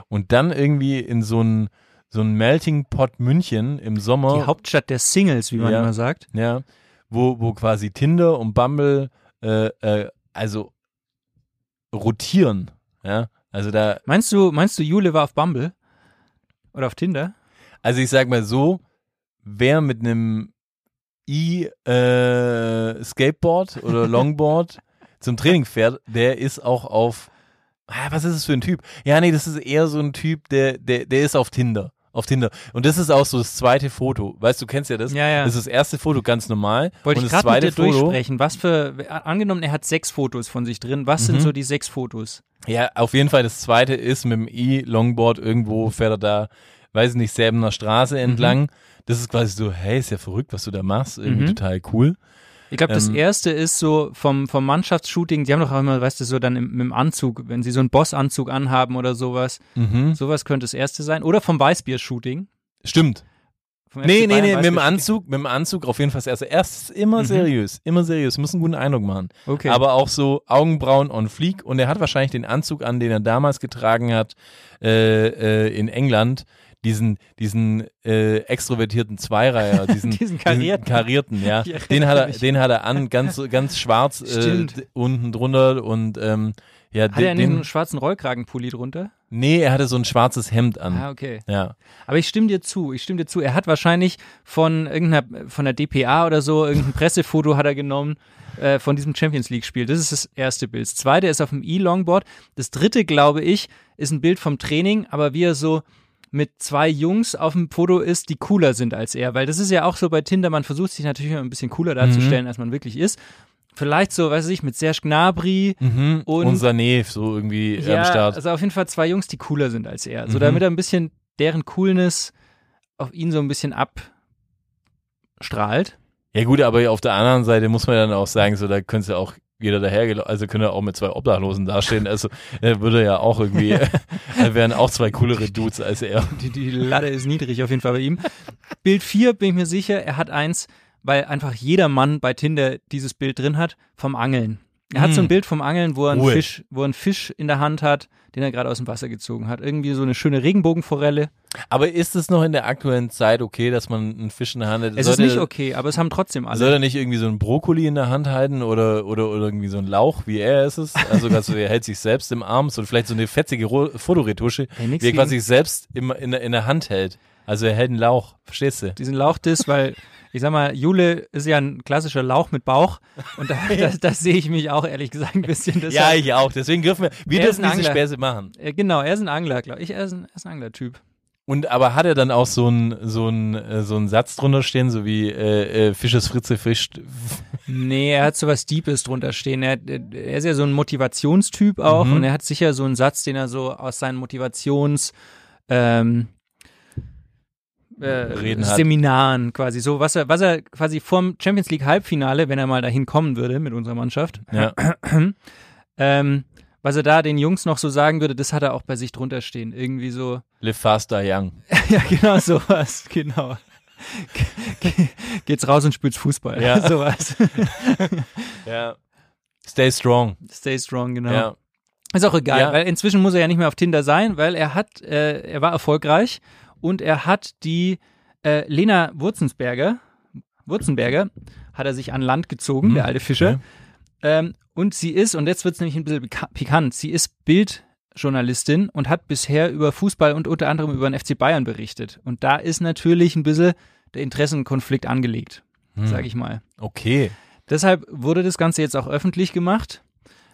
Und dann irgendwie in so ein so ein Melting Pot München im Sommer. Die Hauptstadt der Singles, wie man Ja. immer sagt. Ja, wo, wo quasi Tinder und Bumble, äh, äh, also rotieren. Ja, also da, Meinst du, meinst du, Jule war auf Bumble? Oder auf Tinder? also ich sag mal so, wer mit einem E-Skateboard oder (laughs) Longboard zum Training fährt, der ist auch auf, ah, was ist es für ein Typ? Ja, nee, das ist eher so ein Typ, der, der, der ist auf Tinder. Auf Tinder. Und das ist auch so das zweite Foto. Weißt du, kennst ja das? Ja, ja. Das ist das erste Foto ganz normal. Wollte und ich das gerade mit zweite dir Foto. durchsprechen. Was für, angenommen, er hat sechs Fotos von sich drin. Was sind Mhm. so die sechs Fotos? Ja, auf jeden Fall das zweite ist mit dem E-Longboard irgendwo fährt er da, weiß ich nicht, Säbener Straße entlang. Das ist quasi so, hey, ist ja verrückt, was du da machst. Irgendwie Mhm. total cool. Ich glaube, das Ähm, erste ist so vom, vom Mannschaftsshooting, die haben doch auch immer, weißt du, so dann im, mit dem Anzug, wenn sie so einen Bossanzug anhaben oder sowas. Mhm. Sowas könnte das erste sein. Oder vom Weißbier-Shooting. Stimmt. Vom Nee, FC nee, Bayern nee, mit dem. Anzug, mit dem Anzug auf jeden Fall das erste. Erst immer Mhm. seriös, immer seriös, muss einen guten Eindruck machen. Okay. Aber auch so Augenbrauen on fleek und er hat wahrscheinlich den Anzug an, den er damals getragen hat äh, äh, in England. Diesen, diesen äh, extrovertierten Zweireiher, (laughs) diesen, Diesen karierten. karierten, ja. Den hat er, mich. den hat er an, ganz, (laughs) ganz schwarz äh, unten drunter und ähm, ja, Hat er den, nicht einen schwarzen Rollkragenpulli drunter? nee, er hatte so ein schwarzes Hemd an. Ah, okay. Ja. Aber ich stimme dir zu, ich stimme dir zu. Er hat wahrscheinlich von irgendeiner, von der DPA oder so, irgendein Pressefoto hat er genommen äh, von diesem Champions League-Spiel. Das ist das erste Bild. Das zweite ist auf dem E-Longboard. Das dritte, glaube ich, ist ein Bild vom Training, aber wie er so mit zwei Jungs auf dem Foto ist, die cooler sind als er. Weil das ist ja auch so bei Tinder, man versucht sich natürlich ein bisschen cooler darzustellen, als man wirklich ist. Vielleicht so, weiß ich, mit Serge Gnabry Mhm. Und- Und, Sané so irgendwie ja, am Start. also auf jeden Fall zwei Jungs, die cooler sind als er. So Mhm. damit er ein bisschen deren Coolness auf ihn so ein bisschen abstrahlt. Ja gut, aber auf der anderen Seite muss man dann auch sagen, so da könnte ja auch jeder daher, also könnte er auch mit zwei Obdachlosen dastehen, also er würde ja auch irgendwie, da (laughs) wären auch zwei coolere Dudes als er. Die, die Latte ist niedrig auf jeden Fall bei ihm. Bild 4 bin ich mir sicher, er hat eins, weil einfach jeder Mann bei Tinder dieses Bild drin hat, vom Angeln. Er hat so ein Hm. Bild vom Angeln, wo er einen Cool. Fisch, wo er einen Fisch in der Hand hat, den er gerade aus dem Wasser gezogen hat. Irgendwie so eine schöne Regenbogenforelle. Aber ist es noch in der aktuellen Zeit okay, dass man einen Fisch in der Hand hat? Es Sollte- ist nicht okay, aber es haben trotzdem alle. Soll er nicht irgendwie so einen Brokkoli in der Hand halten oder, oder, oder irgendwie so einen Lauch, wie er ist es? Also also er hält sich selbst im Arm, so vielleicht so eine fetzige Fotoretusche, nix wie er quasi sich selbst im, in, der- in der Hand hält. Also er hält einen Lauch, verstehst du? diesen Lauchdiss, weil ich sag mal, Jule ist ja ein klassischer Lauch mit Bauch und da, (laughs) das, das sehe ich mich auch ehrlich gesagt ein bisschen. Ja, Deshalb, ich auch. Deswegen dürfen wir, wir dürfen ein diese Angler. Späße machen. äh, genau, er ist ein Angler, glaube ich. Er ist ein, er ist ein Anglertyp. Und aber hat er dann auch so einen so einen äh, so einen Satz drunter stehen, so wie äh, äh, Fisches Fritze fischt. (laughs) Nee, er hat so was Deepes drunter stehen. Er, er ist ja so ein Motivationstyp auch Mhm. und er hat sicher so einen Satz, den er so aus seinen Motivations ähm, äh, Reden hat. Seminaren quasi so, was er, was er quasi vorm Champions League Halbfinale, wenn er mal dahin kommen würde mit unserer Mannschaft, Ja. (clears throat) ähm, was er da den Jungs noch so sagen würde, das hat er auch bei sich drunter stehen. Irgendwie so, Live faster young. (laughs) ja, genau sowas, genau. Ge- ge- Geht's raus und spielt's Fußball. Ja. (laughs) sowas. (laughs) Ja. Stay strong. Stay strong, genau. Ja. Ist auch egal, Ja. weil inzwischen muss er ja nicht mehr auf Tinder sein, weil er hat, äh, er war erfolgreich und er hat die äh, Lena Wurzensberger, Wurzenberger, hat er sich an Land gezogen, Hm, der alte Fischer. okay. Ähm, und sie ist, und jetzt wird es nämlich ein bisschen pika- pikant, sie ist Bildjournalistin und hat bisher über Fußball und unter anderem über den FC Bayern berichtet. Und da ist natürlich ein bisschen der Interessenkonflikt angelegt, Hm. sage ich mal. Okay. Deshalb wurde das Ganze jetzt auch öffentlich gemacht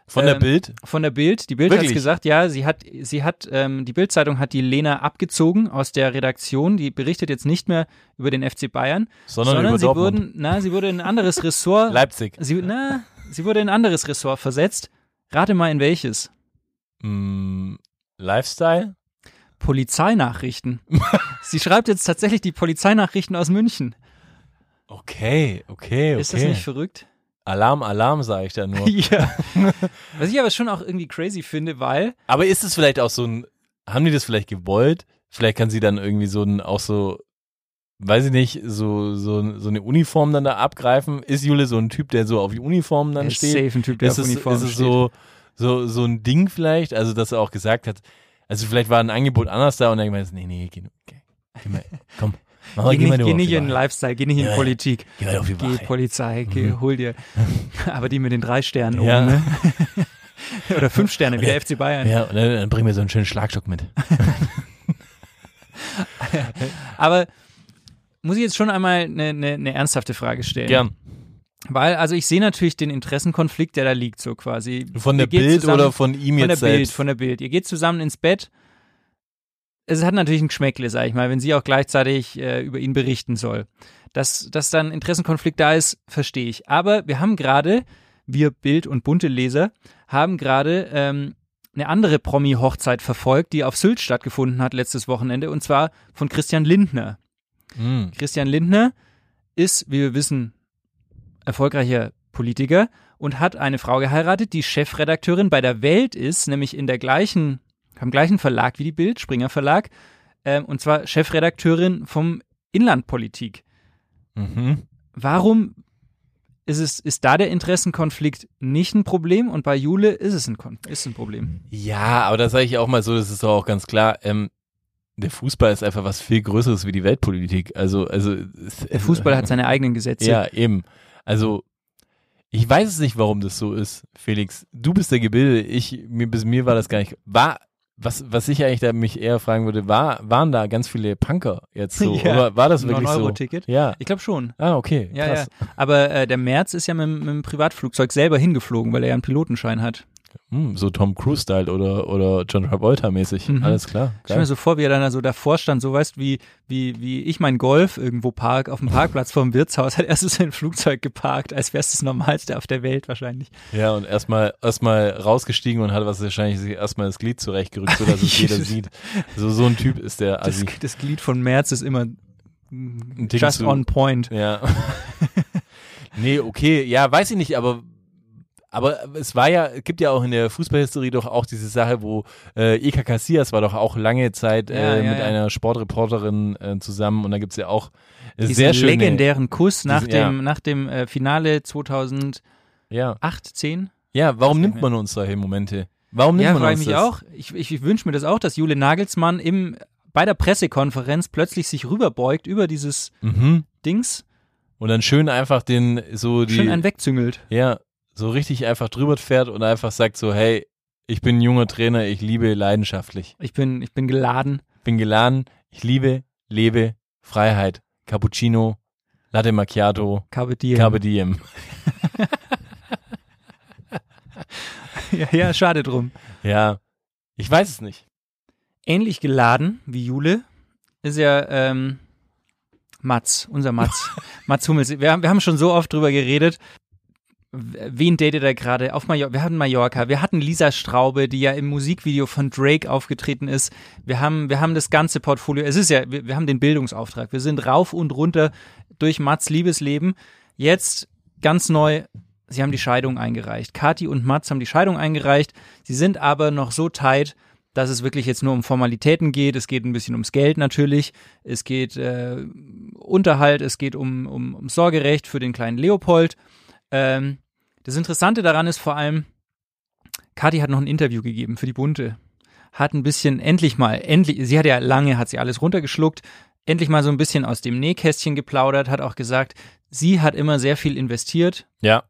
Von der Ähm, Bild? von der Bild. Die Bild hat gesagt, ja, sie hat, sie hat, ähm, die Bildzeitung hat die Lena abgezogen aus der Redaktion. Die berichtet jetzt nicht mehr über den FC Bayern, Sondern, über sie Dortmund. wurden, na, sie wurde in ein anderes Ressort. (laughs) Leipzig. sie, na, sie wurde in ein anderes Ressort versetzt. Rate mal in welches? Mm, Lifestyle? Polizeinachrichten. (laughs) sie schreibt jetzt tatsächlich die Polizeinachrichten aus München. Okay, okay, okay. Ist das nicht verrückt? Alarm, Alarm, sage ich da nur. (laughs) ja. (laughs) Was ich aber schon auch irgendwie crazy finde, weil Aber ist es vielleicht auch so ein, haben die das vielleicht gewollt? Vielleicht kann sie dann irgendwie so ein, auch so, weiß ich nicht, so, so, so eine Uniform dann da abgreifen. Ist Jule so ein Typ, der so auf die Uniform dann ist steht? safe ein Typ, der ist auf es, Uniform ist es steht. so, so, so ein Ding vielleicht, also dass er auch gesagt hat, also vielleicht war ein Angebot anders da und er gemeint, nee, nee, geh, geh, geh mal, komm, (laughs) mach mal, Geh geh nicht, geh nicht in. Lifestyle, geh nicht in Ja. Politik. Geh auf die Geh Wache. Polizei, geh, hol dir. (laughs) Aber die mit den drei Sternen Ja. oben, ne? (laughs) Oder fünf Sterne, wie der FC Bayern. Ja, und dann, bring mir so einen schönen Schlagstock mit. (laughs) Aber muss ich jetzt schon einmal eine, eine, eine ernsthafte Frage stellen? Gern. Weil, also ich sehe natürlich den Interessenkonflikt, der da liegt, so quasi. Von der Bild zusammen- oder von ihm Von der jetzt Bild, selbst? von der Bild. Ihr geht zusammen ins Bett. Es hat natürlich ein Geschmäckle, sag ich mal, wenn sie auch gleichzeitig äh, über ihn berichten soll. Dass, dass dann Interessenkonflikt da ist, verstehe ich. Aber wir haben gerade, wir Bild- und bunte Leser, haben gerade ähm, eine andere Promi-Hochzeit verfolgt, die auf Sylt stattgefunden hat letztes Wochenende, und zwar von Christian Lindner. Hm. Christian Lindner ist, wie wir wissen, erfolgreicher Politiker und hat eine Frau geheiratet, die Chefredakteurin bei der Welt ist, nämlich in der gleichen, am gleichen Verlag wie die Bild, Springer Verlag, ähm, und zwar Chefredakteurin vom Inlandpolitik. Mhm. Warum ist es, ist da der Interessenkonflikt nicht ein Problem und bei Jule ist es ein, Kon ist ein Problem? Ja, aber das sage ich auch mal so, das ist doch auch ganz klar. Ähm, der Fußball ist einfach was viel Größeres wie die Weltpolitik. Also, also Der Fußball hat seine eigenen Gesetze. Ja, eben. Also, ich weiß es nicht, warum das so ist, Felix. Du bist der Gebilde. Ich, mir, bis mir war das gar nicht. War, was, was ich eigentlich da mich eher fragen würde, war, waren da ganz viele Punker jetzt so? (laughs) Ja. Oder war das wirklich so? 9-Euro-Ticket? Ja. Ich glaube schon. Ah, okay. Ja, ja. Aber äh, der Merz ist ja mit, mit dem Privatflugzeug selber hingeflogen, weil er ja einen Pilotenschein hat. Hm, so Tom Cruise-Style oder, oder John Travolta-mäßig. Mhm. Alles klar. Ich stell mir so vor, wie er dann so davor stand, so weißt wie, wie, wie ich mein Golf irgendwo park, auf dem Parkplatz vor dem Wirtshaus, (laughs) hat erstes sein Flugzeug geparkt, als wäre es das Normalste auf der Welt wahrscheinlich. Ja, und erstmal erstmal rausgestiegen und hat was wahrscheinlich sich erstmal das Glied zurechtgerückt, sodass es (laughs) jeder sieht. So, so ein Typ ist der Das, Assi. das Glied von Merz ist immer Ein just zu- on point. Ja. (laughs) nee, okay, ja, weiß ich nicht, aber aber es war ja, es gibt ja auch in der Fußballhistorie doch auch diese Sache, wo äh, Eka Casillas war doch auch lange Zeit Ja, äh, ja, mit ja. einer Sportreporterin äh, zusammen und da gibt's ja auch äh, Diesen sehr schöne, legendären Kuss nach diesen- ja. dem, nach dem äh, Finale 2008, ja, 10. ja, warum nimmt man uns solche Momente? Warum nimmt Ja, man uns mich das? auch. Ich, ich, ich wünsche mir das auch, dass Jule Nagelsmann im, bei der Pressekonferenz plötzlich sich rüberbeugt über dieses Mhm. Dings, Und dann schön einfach den so die schön einen wegzüngelt. Ja, so richtig einfach drüber fährt und einfach sagt so, hey, ich bin ein junger Trainer, ich liebe leidenschaftlich. Ich bin, ich bin geladen. Bin geladen, ich liebe, lebe, Freiheit, Cappuccino, Latte Macchiato, Carpe diem. Carpe Diem. (laughs) ja, ja, schade drum. Ja, ich weiß es nicht. Ähnlich geladen wie Jule ist ja ähm, Mats, unser Mats. (laughs) Mats Hummels. Wir haben, wir haben schon so oft drüber geredet. Wen datet er gerade? Auf Mallorca. Wir hatten Mallorca. Wir hatten Lisa Straube, die ja im Musikvideo von Drake aufgetreten ist. Wir haben, wir haben das ganze Portfolio. Es ist ja, wir, wir haben den Bildungsauftrag. Wir sind rauf und runter durch Mats Liebesleben. Jetzt ganz neu sie haben die Scheidung eingereicht. Kati und Mats haben die Scheidung eingereicht. Sie sind aber noch so tight, dass es wirklich jetzt nur um Formalitäten geht. Es geht ein bisschen ums Geld natürlich. Es geht äh, Unterhalt, es geht um, um, um Sorgerecht für den kleinen Leopold. Ähm, das Interessante daran ist vor allem, Kathi hat noch ein Interview gegeben für die Bunte. Hat ein bisschen endlich mal, endlich, sie hat ja lange, hat sie alles runtergeschluckt, endlich mal so ein bisschen aus dem Nähkästchen geplaudert, hat auch gesagt, sie hat immer sehr viel investiert. Ja.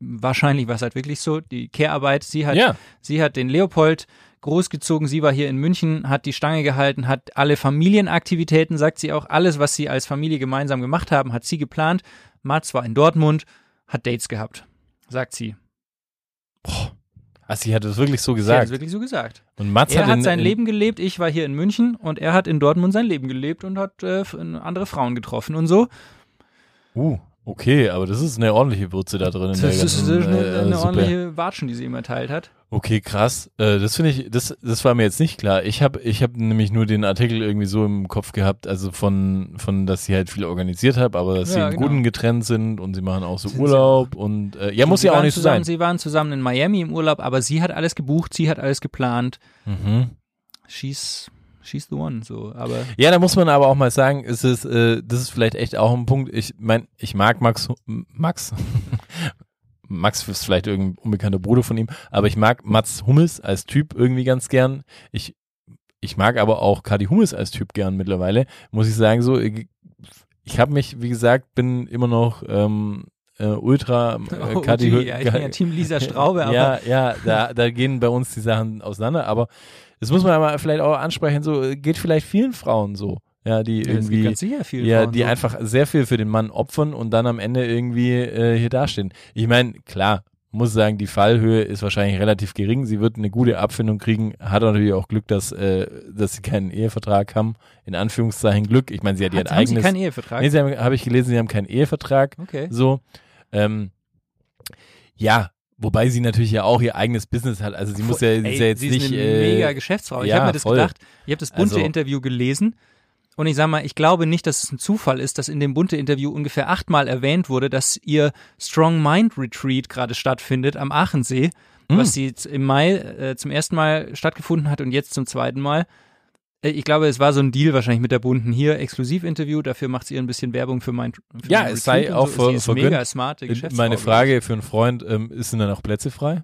Wahrscheinlich war es halt wirklich so, die Care-Arbeit. Sie hat, Ja. sie hat den Leopold großgezogen. Sie war hier in München, hat die Stange gehalten, hat alle Familienaktivitäten, sagt sie auch, alles, was sie als Familie gemeinsam gemacht haben, hat sie geplant. Mats war in Dortmund, hat Dates gehabt, sagt sie. Also sie hat es wirklich so Sie hat gesagt. es wirklich so gesagt. Und Mats Er hat, hat in, sein in, Leben gelebt, ich war hier in München und er hat in Dortmund sein Leben gelebt und hat äh, andere Frauen getroffen und so. Uh, okay, aber das ist eine ordentliche Würze da drin. Das ist ganzen, eine, äh, eine ordentliche Watschen, die sie ihm erteilt hat. Okay, krass. Äh, das finde ich, das, das war mir jetzt nicht klar. Ich habe ich hab nämlich nur den Artikel irgendwie so im Kopf gehabt, also von, von dass sie halt viel organisiert hat, aber dass sie Ja, im genau. Guten getrennt sind und sie machen auch so Sind sie Urlaub und äh, ja, muss Sie ja auch nicht so sein. Sie waren zusammen in Miami im Urlaub, aber sie hat alles gebucht, sie hat alles geplant. Mhm. She's, she's the one, so. Aber Ja, da muss man aber auch mal sagen, ist es, äh, das ist vielleicht echt auch ein Punkt. Ich mein, ich mag Max, Max, (laughs) Max ist vielleicht irgendein unbekannter Bruder von ihm, aber ich mag Mats Hummels als Typ irgendwie ganz gern. Ich, ich mag aber auch Kadi Hummels als Typ gern mittlerweile. Muss ich sagen, so, ich, habe mich, wie gesagt, bin immer noch ähm, äh, ultra (laughs) äh, oh, Kadi ja, ich bin ja Team Lisa Straube, (laughs) aber ja, ja, da, da gehen bei uns die Sachen auseinander, aber das muss man aber vielleicht auch ansprechen, so geht vielleicht vielen Frauen so, ja, die irgendwie, ja, Frauen die so. einfach sehr viel für den Mann opfern und dann am Ende irgendwie äh, hier dastehen. Ich meine, klar, muss sagen, die Fallhöhe ist wahrscheinlich relativ gering. Sie wird eine gute Abfindung kriegen. Hat natürlich auch Glück, dass, äh, dass sie keinen Ehevertrag haben. In Anführungszeichen Glück. Ich meine, sie hat, Hat, haben Sie eigenes. keinen Ehevertrag? nee, sie haben, habe ich gelesen, sie haben keinen Ehevertrag. okay. So. Ähm, ja, wobei sie natürlich ja auch ihr eigenes Business hat. Also sie muss ja, sie Ey, ist ja jetzt sie nicht. ist eine äh, mega Geschäftsfrau. Ich ja, habe mir das voll. gedacht, ich habe das bunte Also- Interview gelesen und ich sag mal, ich glaube nicht, dass es ein Zufall ist, dass in dem bunte Interview ungefähr achtmal erwähnt wurde, dass ihr Strong Mind Retreat gerade stattfindet am Aachensee, Hm. was sie im Mai äh, zum ersten Mal stattgefunden hat und jetzt zum zweiten Mal. Äh, Ich glaube, es war so ein Deal wahrscheinlich mit der Bunten hier, Exklusivinterview, dafür macht sie ein bisschen Werbung für mein für Ja, mein es sei Retreat auch so. ist vergönnt. mega smarte Geschäftsfrau. Meine glaub Frage für einen Freund, ähm, ist denn da noch Plätze frei?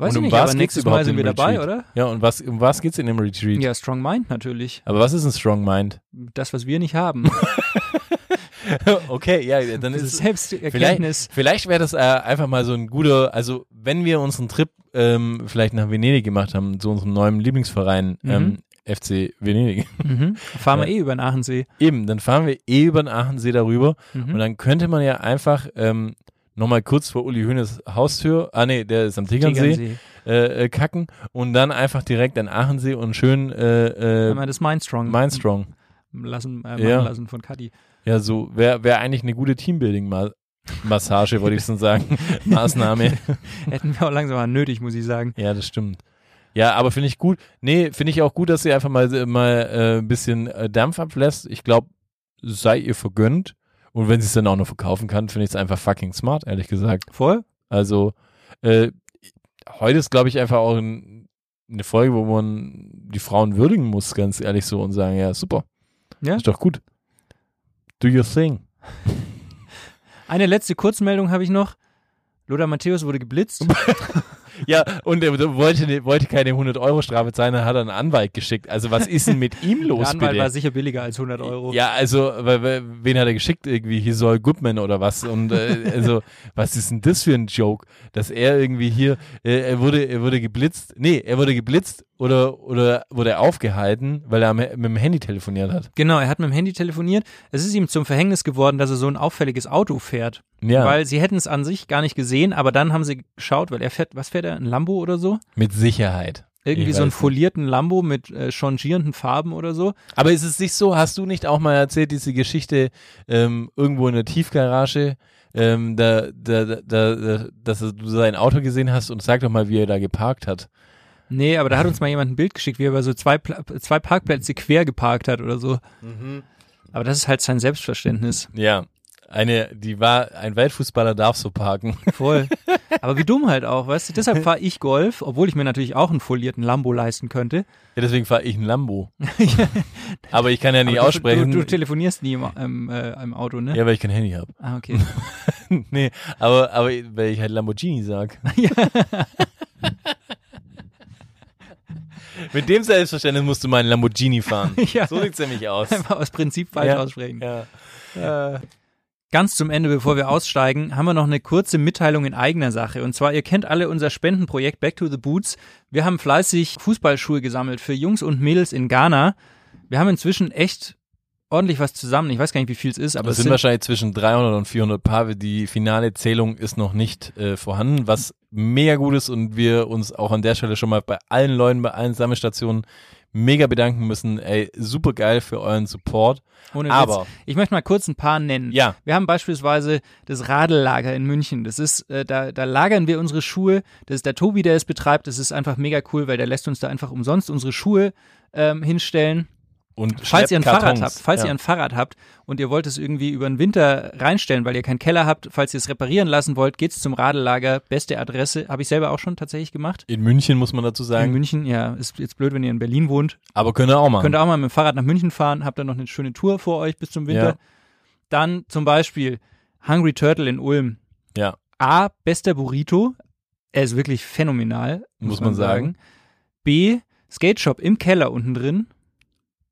Weiß und um ich nicht, was aber nächstes Mal sind in wir dem dabei, Retreat? oder? Ja, und was, um was geht's in dem Retreat? Ja, Strong Mind natürlich. Aber was ist ein Strong Mind? Das, was wir nicht haben. (laughs) okay, ja, dann ist es Selbsterkenntnis. Vielleicht, vielleicht wäre das äh, einfach mal so ein guter, also wenn wir unseren Trip ähm, vielleicht nach Venedig gemacht haben, zu unserem neuen Lieblingsverein, Mhm. ähm, FC Venedig. Mhm. (laughs) Fahren wir Ja. eh über den Aachensee. Eben, dann fahren wir eh über den Aachensee darüber Mhm. und dann könnte man ja einfach ähm, nochmal kurz vor Uli Hoeneß Haustür, ah nee, der ist am Tegernsee, Tegernsee. äh, äh, kacken und dann einfach direkt an Aachensee und schön äh, Einmal das Mindstrong Mindstrong. lassen, äh, machen Ja. lassen von Cuddy. Ja, so wäre wär eigentlich eine gute Teambuilding-Massage, wollte ich schon sagen. (laughs) Maßnahme. Hätten wir auch langsam mal nötig, muss ich sagen. Ja, das stimmt. Ja, aber finde ich gut. Nee, finde ich auch gut, dass sie einfach mal, mal äh, ein bisschen äh, Dampf ablässt. Ich glaube, sei ihr vergönnt. Und wenn sie es dann auch noch verkaufen kann, finde ich es einfach fucking smart, ehrlich gesagt. Voll? Also, äh, heute ist, glaube ich, einfach auch ein, eine Folge, wo man die Frauen würdigen muss, ganz ehrlich so, und sagen, ja, super. Ja. Ist doch gut. Do your thing. Eine letzte Kurzmeldung habe ich noch. Lothar Matthäus wurde geblitzt. (laughs) Ja, und er wollte, wollte keine 100-Euro-Strafe zahlen, dann hat er einen Anwalt geschickt. Also, was ist denn mit ihm (laughs) los, Der Anwalt bitte? war sicher billiger als 100 Euro. Ja, also, wen hat er geschickt? Irgendwie hier soll Goodman oder was? Und äh, (laughs) also, was ist denn das für ein Joke? Dass er irgendwie hier, äh, er wurde, er wurde geblitzt, nee, er wurde geblitzt oder, oder wurde er aufgehalten, weil er mit dem Handy telefoniert hat. Genau, er hat mit dem Handy telefoniert. Es ist ihm zum Verhängnis geworden, dass er so ein auffälliges Auto fährt. Ja, Weil sie hätten es an sich gar nicht gesehen, aber dann haben sie geschaut, weil er fährt, was fährt er? Ein Lambo oder so? mit Sicherheit. Irgendwie so einen folierten Lambo mit äh, changierenden Farben oder so. Aber ist es nicht so, hast du nicht auch mal erzählt, diese Geschichte ähm, irgendwo in der Tiefgarage, ähm, da, da, da, da, dass du sein Auto gesehen hast und sag doch mal, wie er da geparkt hat. Nee, aber da hat uns mal jemand ein Bild geschickt, wie er bei so zwei, Pla zwei Parkplätze quer geparkt hat oder so. Mhm. Aber das ist halt sein Selbstverständnis. Ja, Eine, die war, ein Weltfußballer darf so parken. (laughs) Voll. Aber wie dumm halt auch, weißt du? Deshalb fahre ich Golf, obwohl ich mir natürlich auch einen folierten Lambo leisten könnte. Ja, deswegen fahre ich ein Lambo. (laughs) Aber ich kann ja nicht Aber aussprechen. Du, du telefonierst nie im, im, äh, im Auto, ne? ja, weil ich kein Handy habe. Ah, okay. (laughs) nee, aber, aber weil ich halt Lamborghini sag. Mit dem Selbstverständnis musst du meinen Lamborghini fahren. Ja. So sieht's nämlich aus. Einfach aus Prinzip falsch Ja. aussprechen. Ja. Ganz zum Ende, bevor wir aussteigen, haben wir noch eine kurze Mitteilung in eigener Sache. Und zwar, ihr kennt alle unser Spendenprojekt Back to the Boots. Wir haben fleißig Fußballschuhe gesammelt für Jungs und Mädels in Ghana. Wir haben inzwischen echt ordentlich was zusammen. Ich weiß gar nicht, wie viel es ist, aber es es sind wahrscheinlich zwischen 300 und 400 Paar. Die finale Zählung ist noch nicht äh, vorhanden, was mega gut ist und wir uns auch an der Stelle schon mal bei allen Leuten, bei allen Sammelstationen mega bedanken müssen. Ey, super geil für euren Support. Ohne Aber- Witz. Ich möchte mal kurz ein paar nennen. Ja. Wir haben beispielsweise das Radellager in München. Das ist, äh, da, da lagern wir unsere Schuhe. Das ist der Tobi, der es betreibt. Das ist einfach mega cool, weil der lässt uns da einfach umsonst unsere Schuhe ähm, hinstellen. Und Falls ihr ein Fahrrad habt, falls ja. ihr ein Fahrrad habt und ihr wollt es irgendwie über den Winter reinstellen, weil ihr keinen Keller habt, falls ihr es reparieren lassen wollt, geht's zum Radellager. Beste Adresse. Habe ich selber auch schon tatsächlich gemacht. In München muss man dazu In sagen. München, ja, ist jetzt blöd, wenn ihr in Berlin wohnt. Aber könnt ihr auch machen. Könnt ihr auch mal mit dem Fahrrad nach München fahren, habt dann noch eine schöne Tour vor euch bis zum Winter. Ja. Dann zum Beispiel Hungry Turtle in Ulm. ja. A, bester Burrito. Er ist wirklich phänomenal, muss, Muss man sagen. B, Skate Shop im Keller unten drin.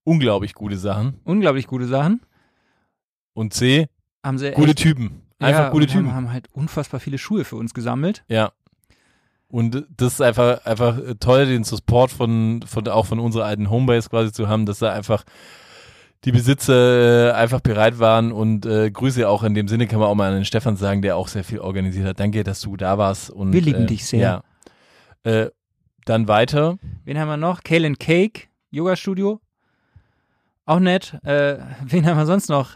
Unglaublich gute Sachen. Unglaublich gute Sachen. Und C, Haben sie gute echt, Typen. Einfach ja, gute Typen. Haben, haben halt unfassbar viele Schuhe für uns gesammelt. Ja. Und das ist einfach, einfach toll, den Support von, von, auch von unserer alten Homebase quasi zu haben, dass da einfach die Besitzer äh, einfach bereit waren und äh, Grüße auch in dem Sinne kann man auch mal an den Stefan sagen, der auch sehr viel organisiert hat. Danke, dass du da warst. Und, Wir lieben äh, dich sehr. Ja. Äh, dann weiter. Wen haben wir noch? Kalen Cake, Yoga Studio. Auch nett. Äh, (laughs) wen haben wir sonst noch?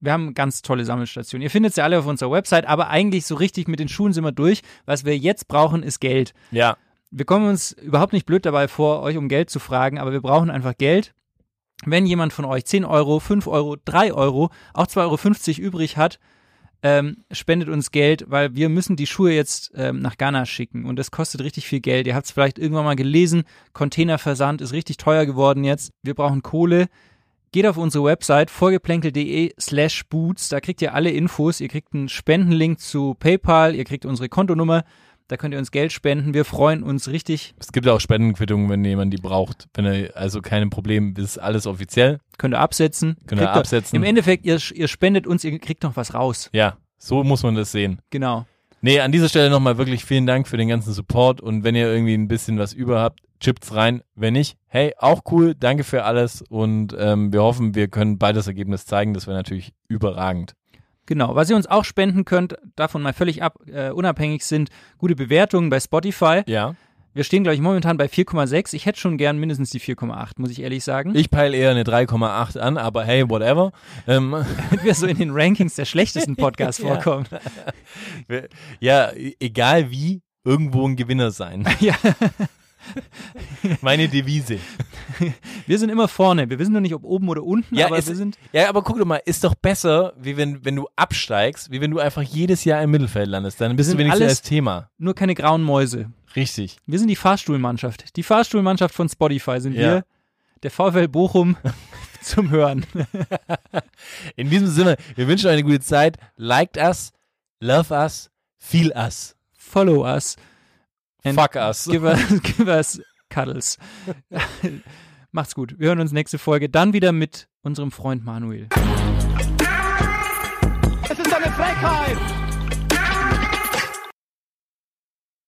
Wir haben ganz tolle Sammelstationen. Ihr findet sie alle auf unserer Website, aber eigentlich so richtig mit den Schuhen sind wir durch. Was wir jetzt brauchen, ist Geld. Ja. Wir kommen uns überhaupt nicht blöd dabei vor, euch um Geld zu fragen, aber wir brauchen einfach Geld. Wenn jemand von euch 10 Euro, 5 Euro, 3 Euro, auch 2,50 Euro übrig hat, ähm, spendet uns Geld, weil wir müssen die Schuhe jetzt ähm, nach Ghana schicken und das kostet richtig viel Geld. Ihr habt es vielleicht irgendwann mal gelesen, Containerversand ist richtig teuer geworden jetzt. Wir brauchen Kohle. Geht auf unsere Website vorgeplänkel.de slash boots, da kriegt ihr alle Infos. Ihr kriegt einen Spendenlink zu PayPal, ihr kriegt unsere Kontonummer, da könnt ihr uns Geld spenden. Wir freuen uns richtig. Es gibt auch Spendenquittungen, wenn jemand die braucht. Wenn er, also kein Problem, das ist alles offiziell. Könnt ihr absetzen. Könnt ihr absetzen. Im Endeffekt, ihr, ihr spendet uns, ihr kriegt noch was raus. Ja, so muss man das sehen. Genau. Nee, an dieser Stelle nochmal wirklich vielen Dank für den ganzen Support und wenn ihr irgendwie ein bisschen was über habt, chippt's rein. Wenn nicht, hey, auch cool, danke für alles und ähm, wir hoffen, wir können beides Ergebnis zeigen. Das wäre natürlich überragend. Genau. Was ihr uns auch spenden könnt, davon mal völlig ab, äh, unabhängig sind gute Bewertungen bei Spotify. Ja. Wir stehen, glaube ich, momentan bei 4,6. Ich hätte schon gern mindestens die 4,8, muss ich ehrlich sagen. Ich peile eher eine 3,8 an, aber hey, whatever. Ähm, (laughs) Damit wir so in den Rankings der schlechtesten Podcasts (laughs) Ja. vorkommen. wir- ja, e- egal wie, irgendwo ein Gewinner sein. (laughs) Ja. (laughs) Meine Devise. (laughs) Wir sind immer vorne. Wir wissen noch nicht, ob oben oder unten, Ja, aber es- wir sind. Ja, aber guck doch mal, ist doch besser, wie wenn, wenn du absteigst, wie wenn du einfach jedes Jahr im Mittelfeld landest. Dann bist du wenigstens alles- als Thema. Nur keine grauen Mäuse. Richtig. Wir sind die Fahrstuhlmannschaft. Die Fahrstuhlmannschaft von Spotify sind Ja. wir. Der VfL Bochum (laughs) zum Hören. In diesem Sinne, wir wünschen euch eine gute Zeit. Liked us, love us, feel us, Follow us. And fuck us. Give us, (laughs) give us cuddles. (laughs) Macht's gut. Wir hören uns nächste Folge dann wieder mit unserem Freund Manuel. Es ist eine Frechheit!